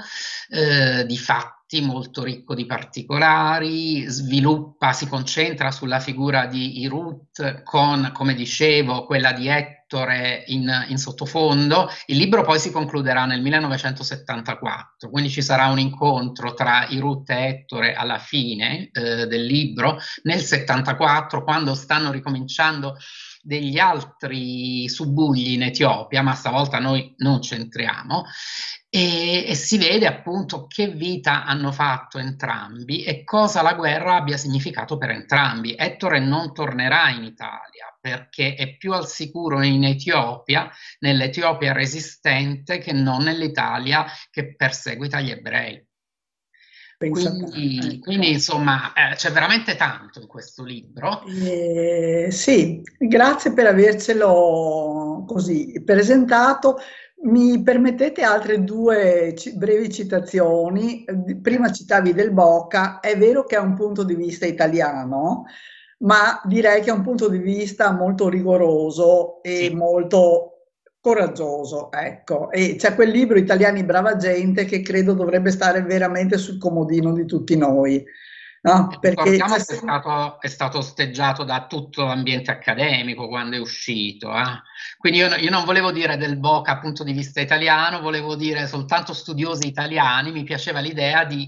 eh, di fatti fatti, molto ricco di particolari, sviluppa, si concentra sulla figura di Irut con, come dicevo, quella di Ettore in, in, sottofondo. Il libro poi si concluderà nel 1974, quindi ci sarà un incontro tra Irut e Ettore alla fine eh, del libro, nel 74, quando stanno ricominciando degli altri subugli in Etiopia, ma stavolta noi non c'entriamo, e, e, si vede appunto che vita hanno fatto entrambi e cosa la guerra abbia significato per entrambi. Ettore non tornerà in Italia perché è più al sicuro in Etiopia, nell'Etiopia resistente, che non nell'Italia che perseguita gli ebrei. Quindi, ecco. quindi, insomma eh, c'è veramente tanto in questo libro. Eh, sì, grazie per avercelo così presentato. Mi permettete altre due brevi citazioni? Prima citavi del Bocca, è vero che ha un punto di vista italiano, ma direi che è un punto di vista molto rigoroso e sì. molto coraggioso, ecco. E c'è quel libro Italiani brava gente che credo dovrebbe stare veramente sul comodino di tutti noi. No, perché è stato, è stato, osteggiato da tutto l'ambiente accademico quando è uscito. Eh? Quindi io, io, non volevo dire del Boca dal punto di vista italiano, volevo dire soltanto studiosi italiani. Mi piaceva l'idea di,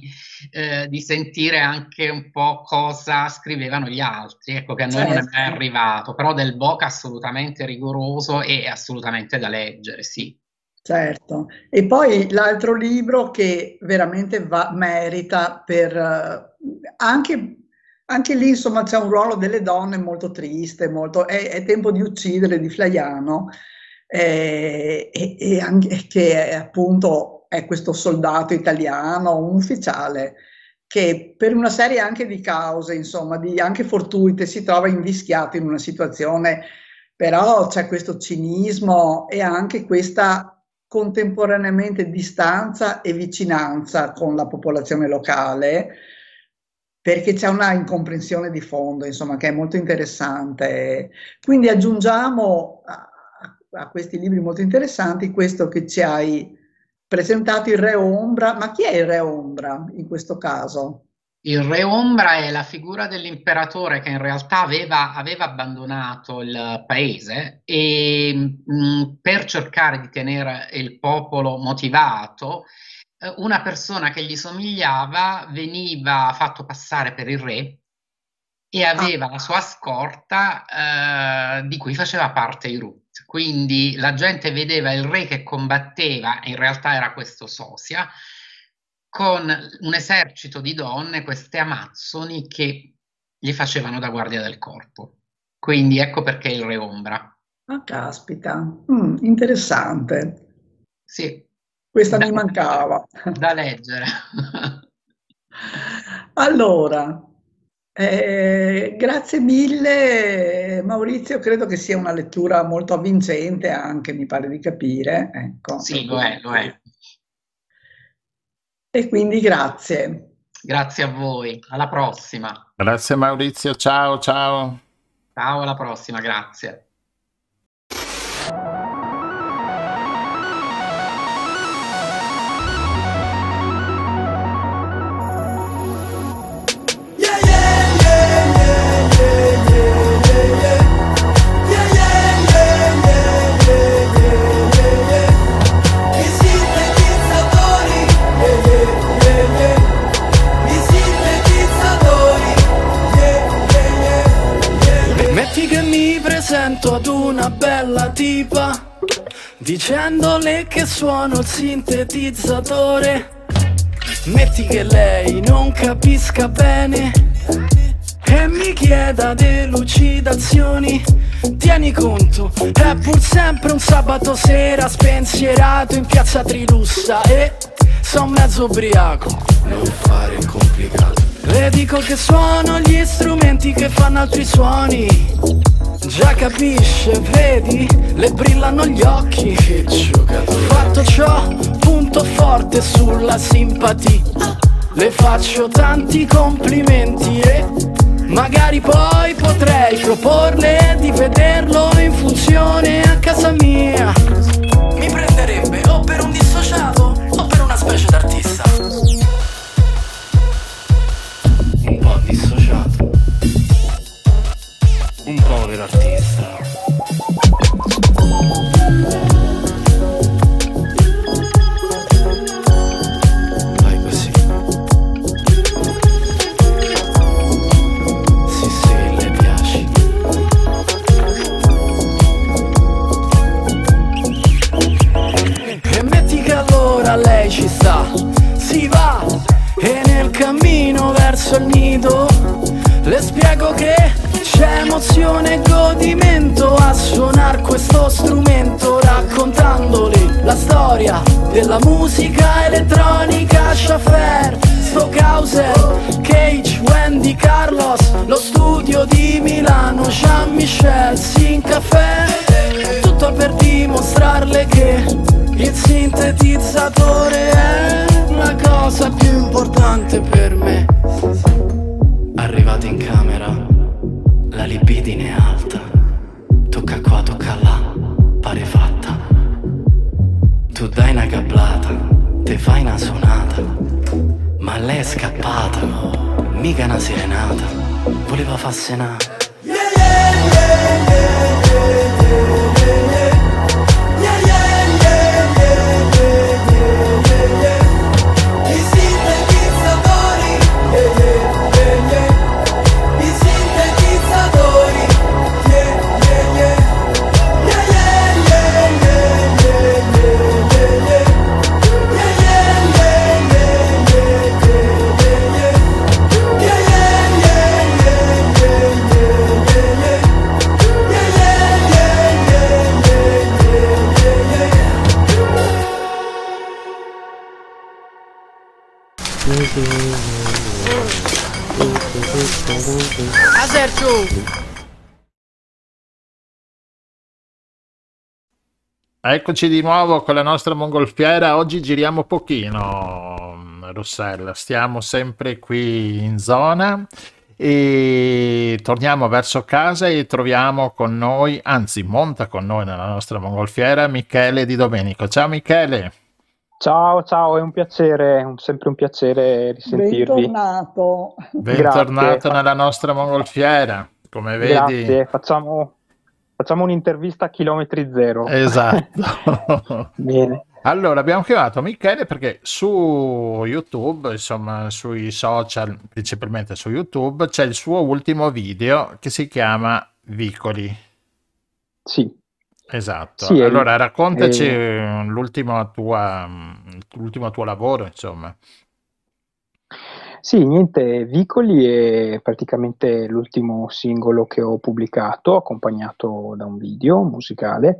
eh, di sentire anche un po' cosa scrivevano gli altri, ecco che a noi certo. non è mai certo. arrivato, però del Boca assolutamente rigoroso e assolutamente da leggere, sì. Certo, e poi l'altro libro che veramente va, merita per anche, anche, lì insomma c'è un ruolo delle donne molto triste, molto, è, è tempo di uccidere di Flaiano, eh, e, e anche, che è, appunto è questo soldato italiano, un ufficiale, che per una serie anche di cause, insomma, di anche fortuite, si trova invischiato in una situazione, però c'è questo cinismo e anche questa contemporaneamente distanza e vicinanza con la popolazione locale, perché c'è una incomprensione di fondo, insomma, che è molto interessante. Quindi aggiungiamo a, a questi libri molto interessanti questo che ci hai presentato, il Re Ombra. Ma chi è il Re Ombra in questo caso? Il re Ombra è la figura dell'imperatore che in realtà aveva, aveva abbandonato il paese e mh, mm, per cercare di tenere il popolo motivato, eh, una persona che gli somigliava veniva fatto passare per il re e ah. aveva ah. la sua scorta eh, di cui faceva parte Irut. Quindi la gente vedeva il re che combatteva, in realtà era questo Sosia, con un esercito di donne, queste amazzoni che gli facevano da guardia del corpo. Quindi ecco perché il re ombra. Ah, caspita, mm, interessante. Sì. Questa da, mi mancava. Da leggere. allora, eh, grazie mille Maurizio, credo che sia una lettura molto avvincente anche, mi pare di capire. Ecco. Sì, lo è, lo è. E quindi grazie. Grazie a voi, alla prossima. Grazie Maurizio, ciao ciao. Ciao, alla prossima, grazie. Presento ad una bella tipa Dicendole che suono il sintetizzatore. Metti che lei non capisca bene E mi chieda delucidazioni. Tieni conto, è pur sempre un sabato sera Spensierato in piazza Trilussa E son mezzo ubriaco. Non fare complicato. Le dico che suono gli strumenti che fanno altri suoni Già capisce, vedi, le brillano gli occhi. Che giocatore Fatto ciò, punto forte sulla simpatia. Le faccio tanti complimenti e magari poi potrei proporle di vederlo in funzione a casa mia proprio l'artista. Vai così. Sì, sì, le piaci. E metti che allora lei ci sta, si va, e nel cammino verso il nido le spiego che c'è emozione e godimento a suonare questo strumento Raccontandoli la storia della musica elettronica Chauffeur, Stockhauser, Cage, Wendy, Carlos Lo studio di Milano, Jean-Michel, Sin Caffè Tutto per dimostrarle che il sintetizzatore è la cosa più importante per me. Arrivato in camera, la libidine è alta. Tocca qua, tocca là, pare fatta. Tu dai una gablata, te fai una suonata. Ma lei è scappata, mica una serenata. Voleva farsi una. Eccoci di nuovo con la nostra mongolfiera. Oggi giriamo pochino, Rossella. Stiamo sempre qui in zona e torniamo verso casa e troviamo con noi, anzi monta con noi nella nostra mongolfiera, Michele Di Domenico. Ciao Michele. Ciao, ciao, è un piacere, un, sempre un piacere risentirvi. Bentornato. Bentornato nella nostra mongolfiera. Come vedi, Grazie, facciamo, facciamo un'intervista a chilometri zero. Esatto. Bene. Allora, abbiamo chiamato Michele perché su YouTube, insomma, sui social, principalmente su YouTube, c'è il suo ultimo video che si chiama Vicoli. Sì. Esatto. Sì, allora, raccontaci eh, l'ultimo, tua, l'ultimo tuo lavoro, insomma. Sì, niente, Vicoli è praticamente l'ultimo singolo che ho pubblicato, accompagnato da un video musicale,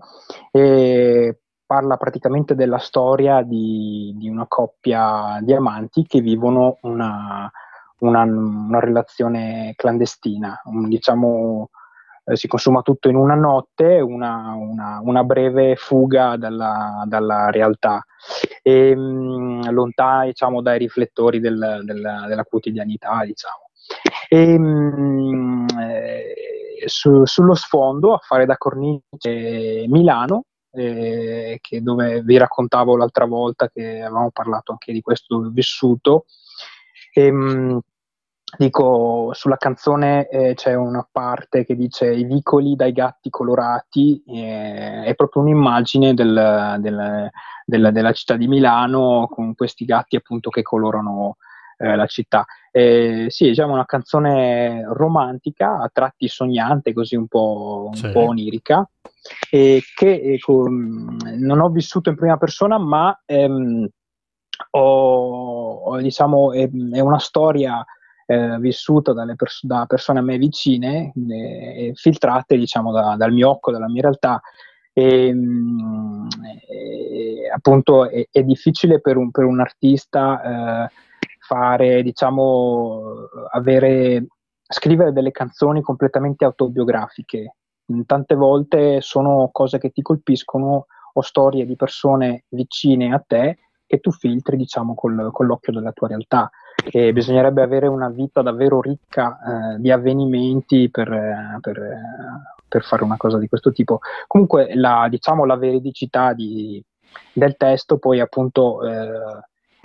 e parla praticamente della storia di, di una coppia di amanti che vivono una, una, una relazione clandestina, un, diciamo eh, si consuma tutto in una notte, una, una, una breve fuga dalla, dalla realtà, e, mh, lontana diciamo, dai riflettori del, del, della quotidianità. Diciamo. E, mh, eh, su, sullo sfondo, a fare da cornice Milano, eh, dove vi raccontavo l'altra volta che avevamo parlato anche di questo vissuto. E, mh, dico, sulla canzone eh, c'è una parte che dice i vicoli dai gatti colorati, eh, è proprio un'immagine del, del, del, della città di Milano con questi gatti appunto che colorano eh, la città. Sì, è diciamo una canzone romantica, a tratti sognante, così un po', un Sì. po' onirica, e che ecco, non ho vissuto in prima persona, ma ehm, ho, ho, diciamo, è, è una storia eh, vissuta dalle pers- da persone a me vicine, eh, filtrate diciamo da- dal mio occhio, dalla mia realtà. E, mh, e, appunto è, è difficile per un, per un artista eh, fare, diciamo, avere, scrivere delle canzoni completamente autobiografiche. Mm, Tante volte sono cose che ti colpiscono o storie di persone vicine a te che tu filtri, diciamo, col- con l'occhio della tua realtà e bisognerebbe avere una vita davvero ricca eh, di avvenimenti per, eh, per, eh, per fare una cosa di questo tipo. Comunque la, diciamo, la veridicità di- del testo poi appunto eh,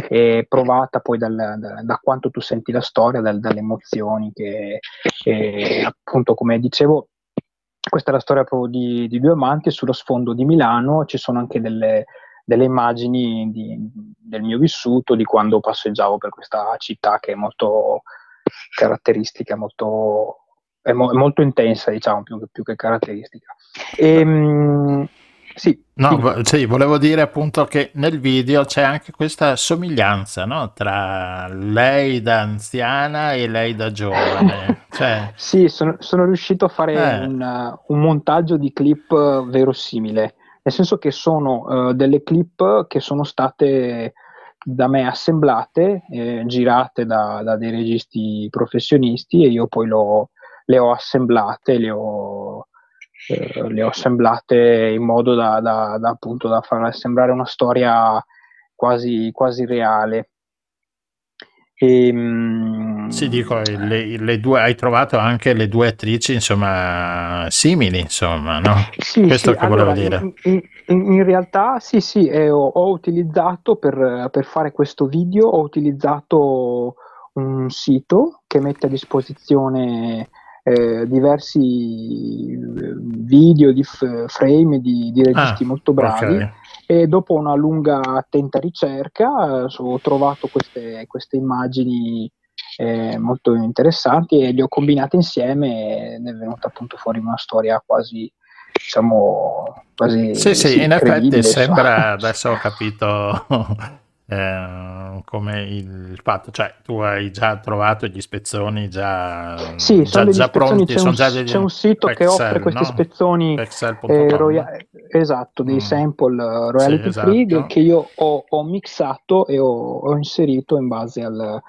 è provata poi dal- da, da quanto tu senti la storia, dal- dalle emozioni che che, appunto come dicevo questa è la storia proprio di, di due amanti sullo sfondo di Milano ci sono anche delle, delle immagini di- del mio vissuto, di quando passeggiavo per questa città che è molto caratteristica, molto, è, mo- è molto intensa, diciamo, più, più che caratteristica. E, mh, sì, No, sì. sì, volevo dire appunto che nel video c'è anche questa somiglianza, no? Tra lei da anziana e lei da giovane. Cioè, Sì, sono, sono riuscito a fare Eh. un, un montaggio di clip eh, verosimile, nel senso che sono eh, delle clip che sono state da me assemblate, eh, girate da, da dei registi professionisti e io poi l'ho- le ho assemblate, le ho, eh, le ho assemblate in modo da, da- da, appunto da far sembrare una storia quasi, quasi reale. E, mm, sì, dico, le, le due, hai trovato anche le due attrici, insomma, simili, insomma, no? Sì, Questo sì, che volevo allora, dire. In, in- in- realtà sì, sì, eh, ho, ho utilizzato per, per fare questo video, ho utilizzato un sito che mette a disposizione eh, diversi eh, video di f- frame di, di registi Ah, molto bravi ok. E dopo una lunga attenta ricerca eh, ho trovato queste, queste immagini eh, molto interessanti e le ho combinate insieme ed è venuta appunto fuori una storia quasi diciamo quasi Sì, sì, in effetti sembra, adesso ho capito eh, come il fatto, cioè tu hai già trovato gli spezzoni già, Sì, già, già pronti, c'è un, già degli c'è un sito che Pexel, offre questi no? spezzoni eh, roya- esatto, dei Mm. sample eh, royalty Sì, free esatto. che io ho, ho mixato e ho, ho inserito in base al,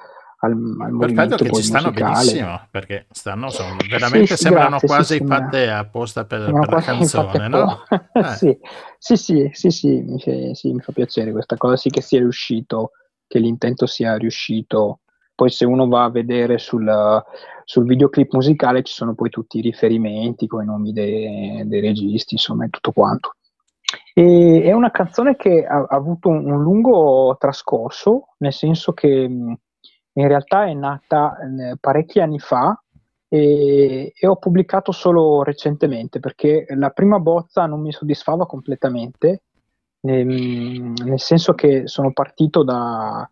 al, al Perfetto che ci stanno musicale. benissimo, perché stanno, sono, veramente sì, sembrano grazie, sì, quasi sembra- fatte apposta per, per la canzone, no? Eh. sì, sì, sì, sì, sì, mi, fa- sì, mi fa piacere questa cosa, sì che sia riuscito, che l'intento sia riuscito. Poi se uno va a vedere sul, sul videoclip musicale ci sono poi tutti i riferimenti con i nomi dei, dei registi, insomma, e tutto quanto. E è una canzone che ha, ha avuto un, un lungo trascorso, nel senso che in realtà è nata eh, parecchi anni fa e, e ho pubblicato solo recentemente perché la prima bozza non mi soddisfava completamente, ehm, nel senso che sono partito da,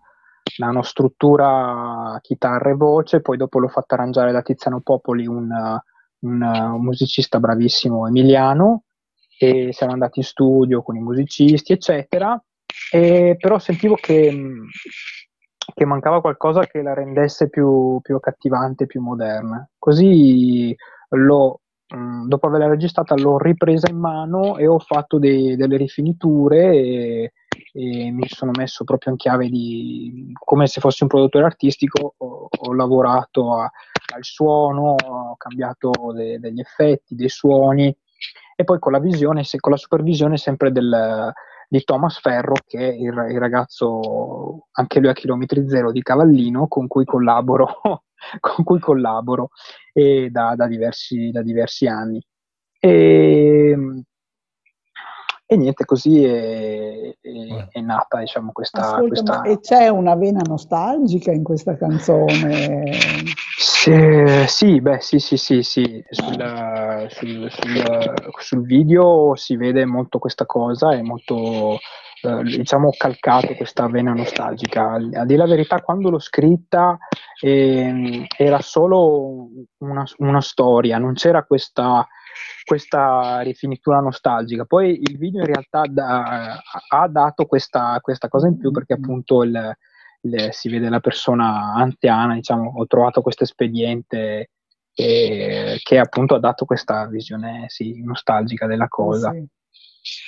da una struttura chitarra e voce, poi dopo l'ho fatta arrangiare da Tiziano Popoli, un, un, un musicista bravissimo emiliano, e siamo andati in studio con i musicisti, eccetera, e però sentivo che, mh, che mancava qualcosa che la rendesse più, più accattivante, più moderna. Così l'ho, mh, dopo averla registrata, l'ho ripresa in mano e ho fatto dei- delle rifiniture e, e mi sono messo proprio in chiave di come se fossi un produttore artistico. Ho, ho lavorato a- al suono, ho cambiato de- degli effetti, dei suoni e poi con la visione, se- con la supervisione sempre del, di Thomas Ferro, che è il, il ragazzo, anche lui a chilometri zero di Cavallino, con cui collaboro, con cui collaboro e da, da diversi, da diversi anni. E, e niente, così è, è- è nata diciamo, questa, Ascolta, questa- ma e c'è una vena nostalgica in questa canzone? Sì, beh, sì, sì, sì, sì. Sul, sul- sul- sul video si vede molto questa cosa, è molto, eh, diciamo, calcato questa vena nostalgica. Al- A dire la verità, quando l'ho scritta ehm, era solo una, una storia, non c'era questa, questa rifinitura nostalgica. Poi il video in realtà da- ha dato questa, questa cosa in più perché appunto il, il- si vede la persona anziana, diciamo, ho trovato questo espediente eh, che appunto ha dato questa visione sì, nostalgica della cosa. Sì.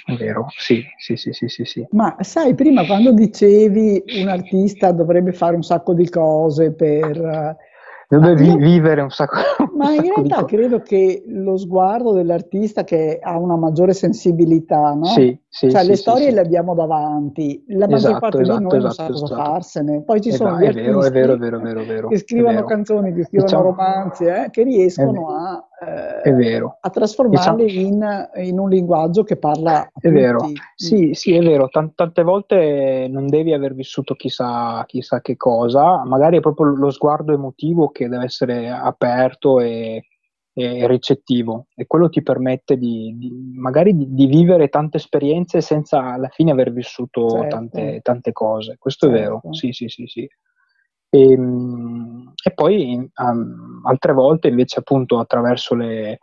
È vero, sì, sì, sì, sì, sì, sì. Ma sai, prima quando dicevi un artista dovrebbe fare un sacco di cose per... eh, Dove vi- vivere un sacco, Ma un in sacco di realtà credo che lo sguardo dell'artista che ha una maggiore sensibilità, no? Sì, sì, Cioè sì, le sì, storie sì. le abbiamo davanti, la maggior Esatto, parte di esatto, noi non esatto, sa cosa esatto. farsene. Poi ci Eh, sono gli è vero, è artisti vero, è vero, è vero, è vero, che scrivono canzoni, che scrivono Diciamo- romanzi, eh, che riescono vero. a, eh, È vero. a trasformarli Diciamo- in, in un linguaggio che parla È vero, tutti. sì, sì, è vero, Tan- tante volte non devi aver vissuto chissà, chissà che cosa, magari è proprio lo sguardo emotivo che deve essere aperto e, e ricettivo e quello ti permette di, di- magari di, di vivere tante esperienze senza alla fine aver vissuto Certo. tante, tante cose, questo è vero, Certo. sì, sì, sì, sì. E, mm, e poi um, altre volte invece appunto attraverso le,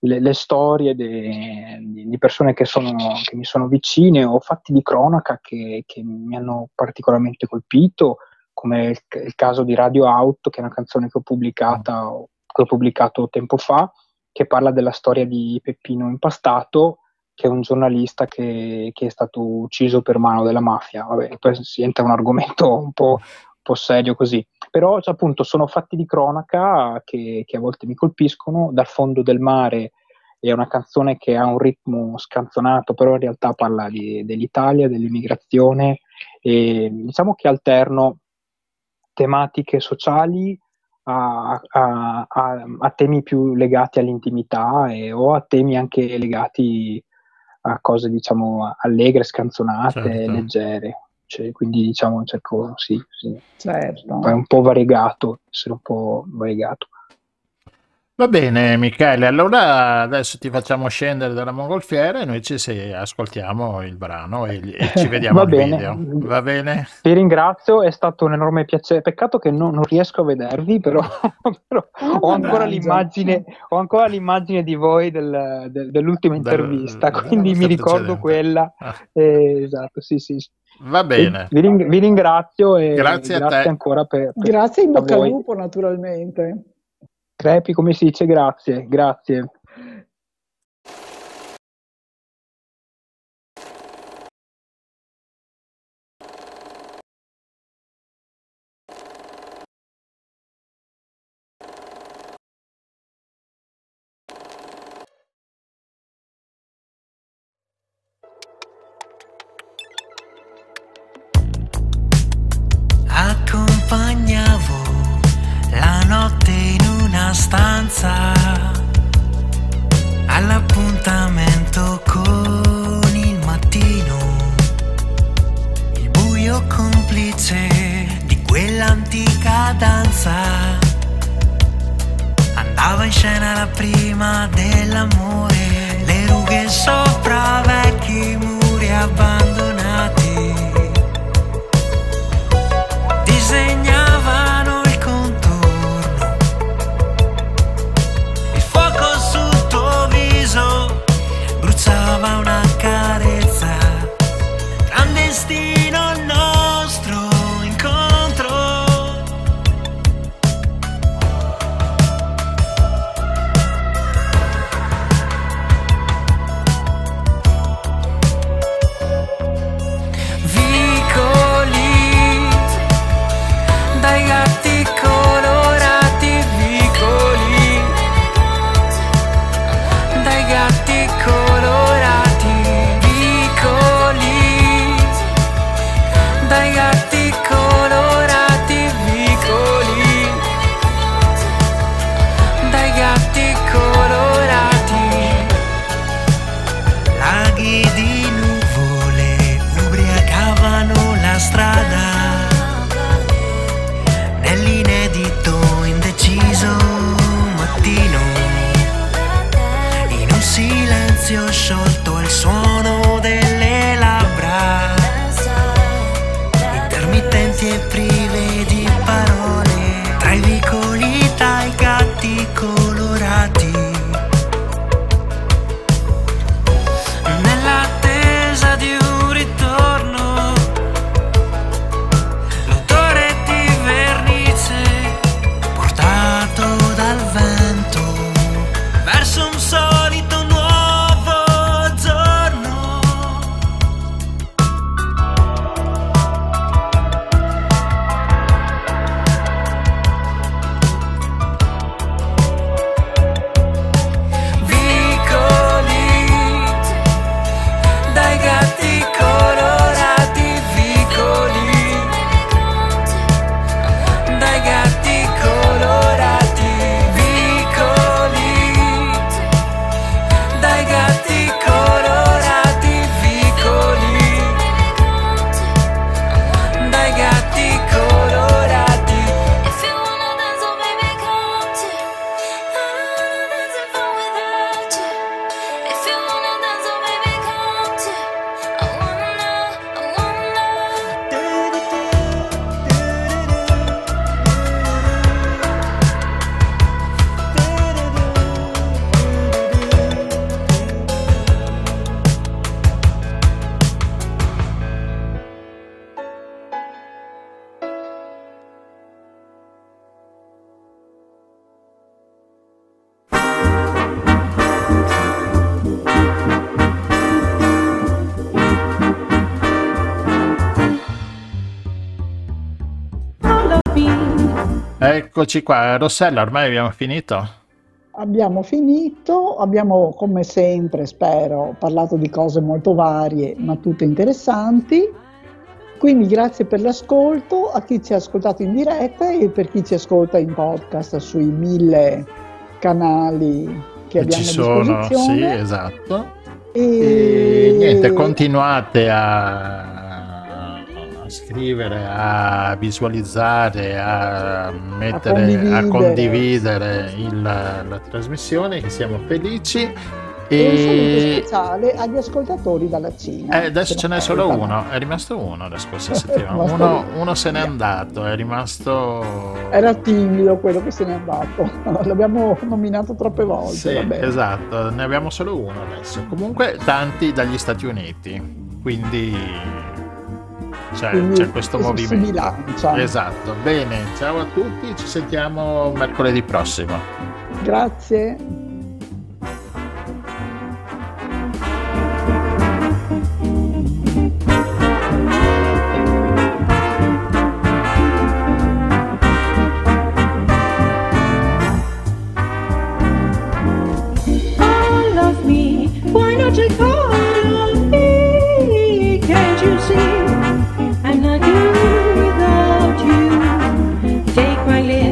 le, le storie de, di, persone che, sono, che, mi sono vicine o fatti di cronaca che, che mi hanno particolarmente colpito, come il, il, caso di Radio Out, che è una canzone che ho, che ho pubblicato tempo fa, che parla della storia di Peppino Impastato, che è un giornalista che, che, è stato ucciso per mano della mafia. Vabbè, poi si entra un argomento un po', un po serio così. Però appunto sono fatti di cronaca che, che, a volte mi colpiscono. Dal fondo del mare è una canzone che ha un ritmo scanzonato, però in realtà parla di, dell'Italia, dell'immigrazione e diciamo che alterno tematiche sociali a, a, a, a temi più legati all'intimità e, o a temi anche legati a cose diciamo allegre, scanzonate, certo. leggere. Cioè, quindi diciamo cerco sì, sì. Certo. È un po' variegato, essere un po' variegato. Va bene Michele, allora adesso ti facciamo scendere dalla mongolfiera e noi ci se, ascoltiamo il brano e, e ci vediamo al video. Va bene? Ti ringrazio, è stato un enorme piacere. Peccato che non, non riesco a vedervi, però, però oh, ho, ancora ho, ancora l'immagine, di voi del, del, dell'ultima intervista, del, quindi mi ricordo quella. Ah. Eh, esatto, sì, sì. Va bene. Vi, ring- vi, ringrazio e grazie, grazie ancora per, per Grazie in bocca al lupo naturalmente. Crepi, come si dice grazie, grazie. Complice di quell'antica danza. Andava in scena la prima dell'amore, le rughe sopra vecchi muri abbandonati. Eccoci qua, Rossella, ormai abbiamo finito? Abbiamo finito, abbiamo come sempre, spero, parlato di cose molto varie, ma tutte interessanti. Quindi grazie per l'ascolto a chi ci ha ascoltato in diretta e per chi ci ascolta in podcast sui mille canali che, abbiamo ci sono, sì, esatto. E... E niente, continuate a scrivere, a visualizzare, a mettere, a condividere. condividere il- la trasmissione, siamo felici. E un saluto speciale agli ascoltatori dalla Cina. eh, adesso ce n'è solo uno, è rimasto uno la scorsa settimana. Uno, uno. se n'è andato, è rimasto. Era timido quello che se n'è andato, l'abbiamo nominato troppe volte. Sì, esatto, ne abbiamo solo uno adesso. Comunque tanti dagli Stati Uniti, quindi c'è, Quindi c'è questo si movimento. bilancia. Esatto, bene, ciao a tutti, ci sentiamo mercoledì prossimo. Grazie.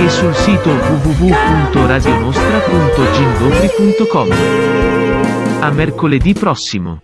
E sul sito www.radionostra.gindopri.com. A mercoledì prossimo.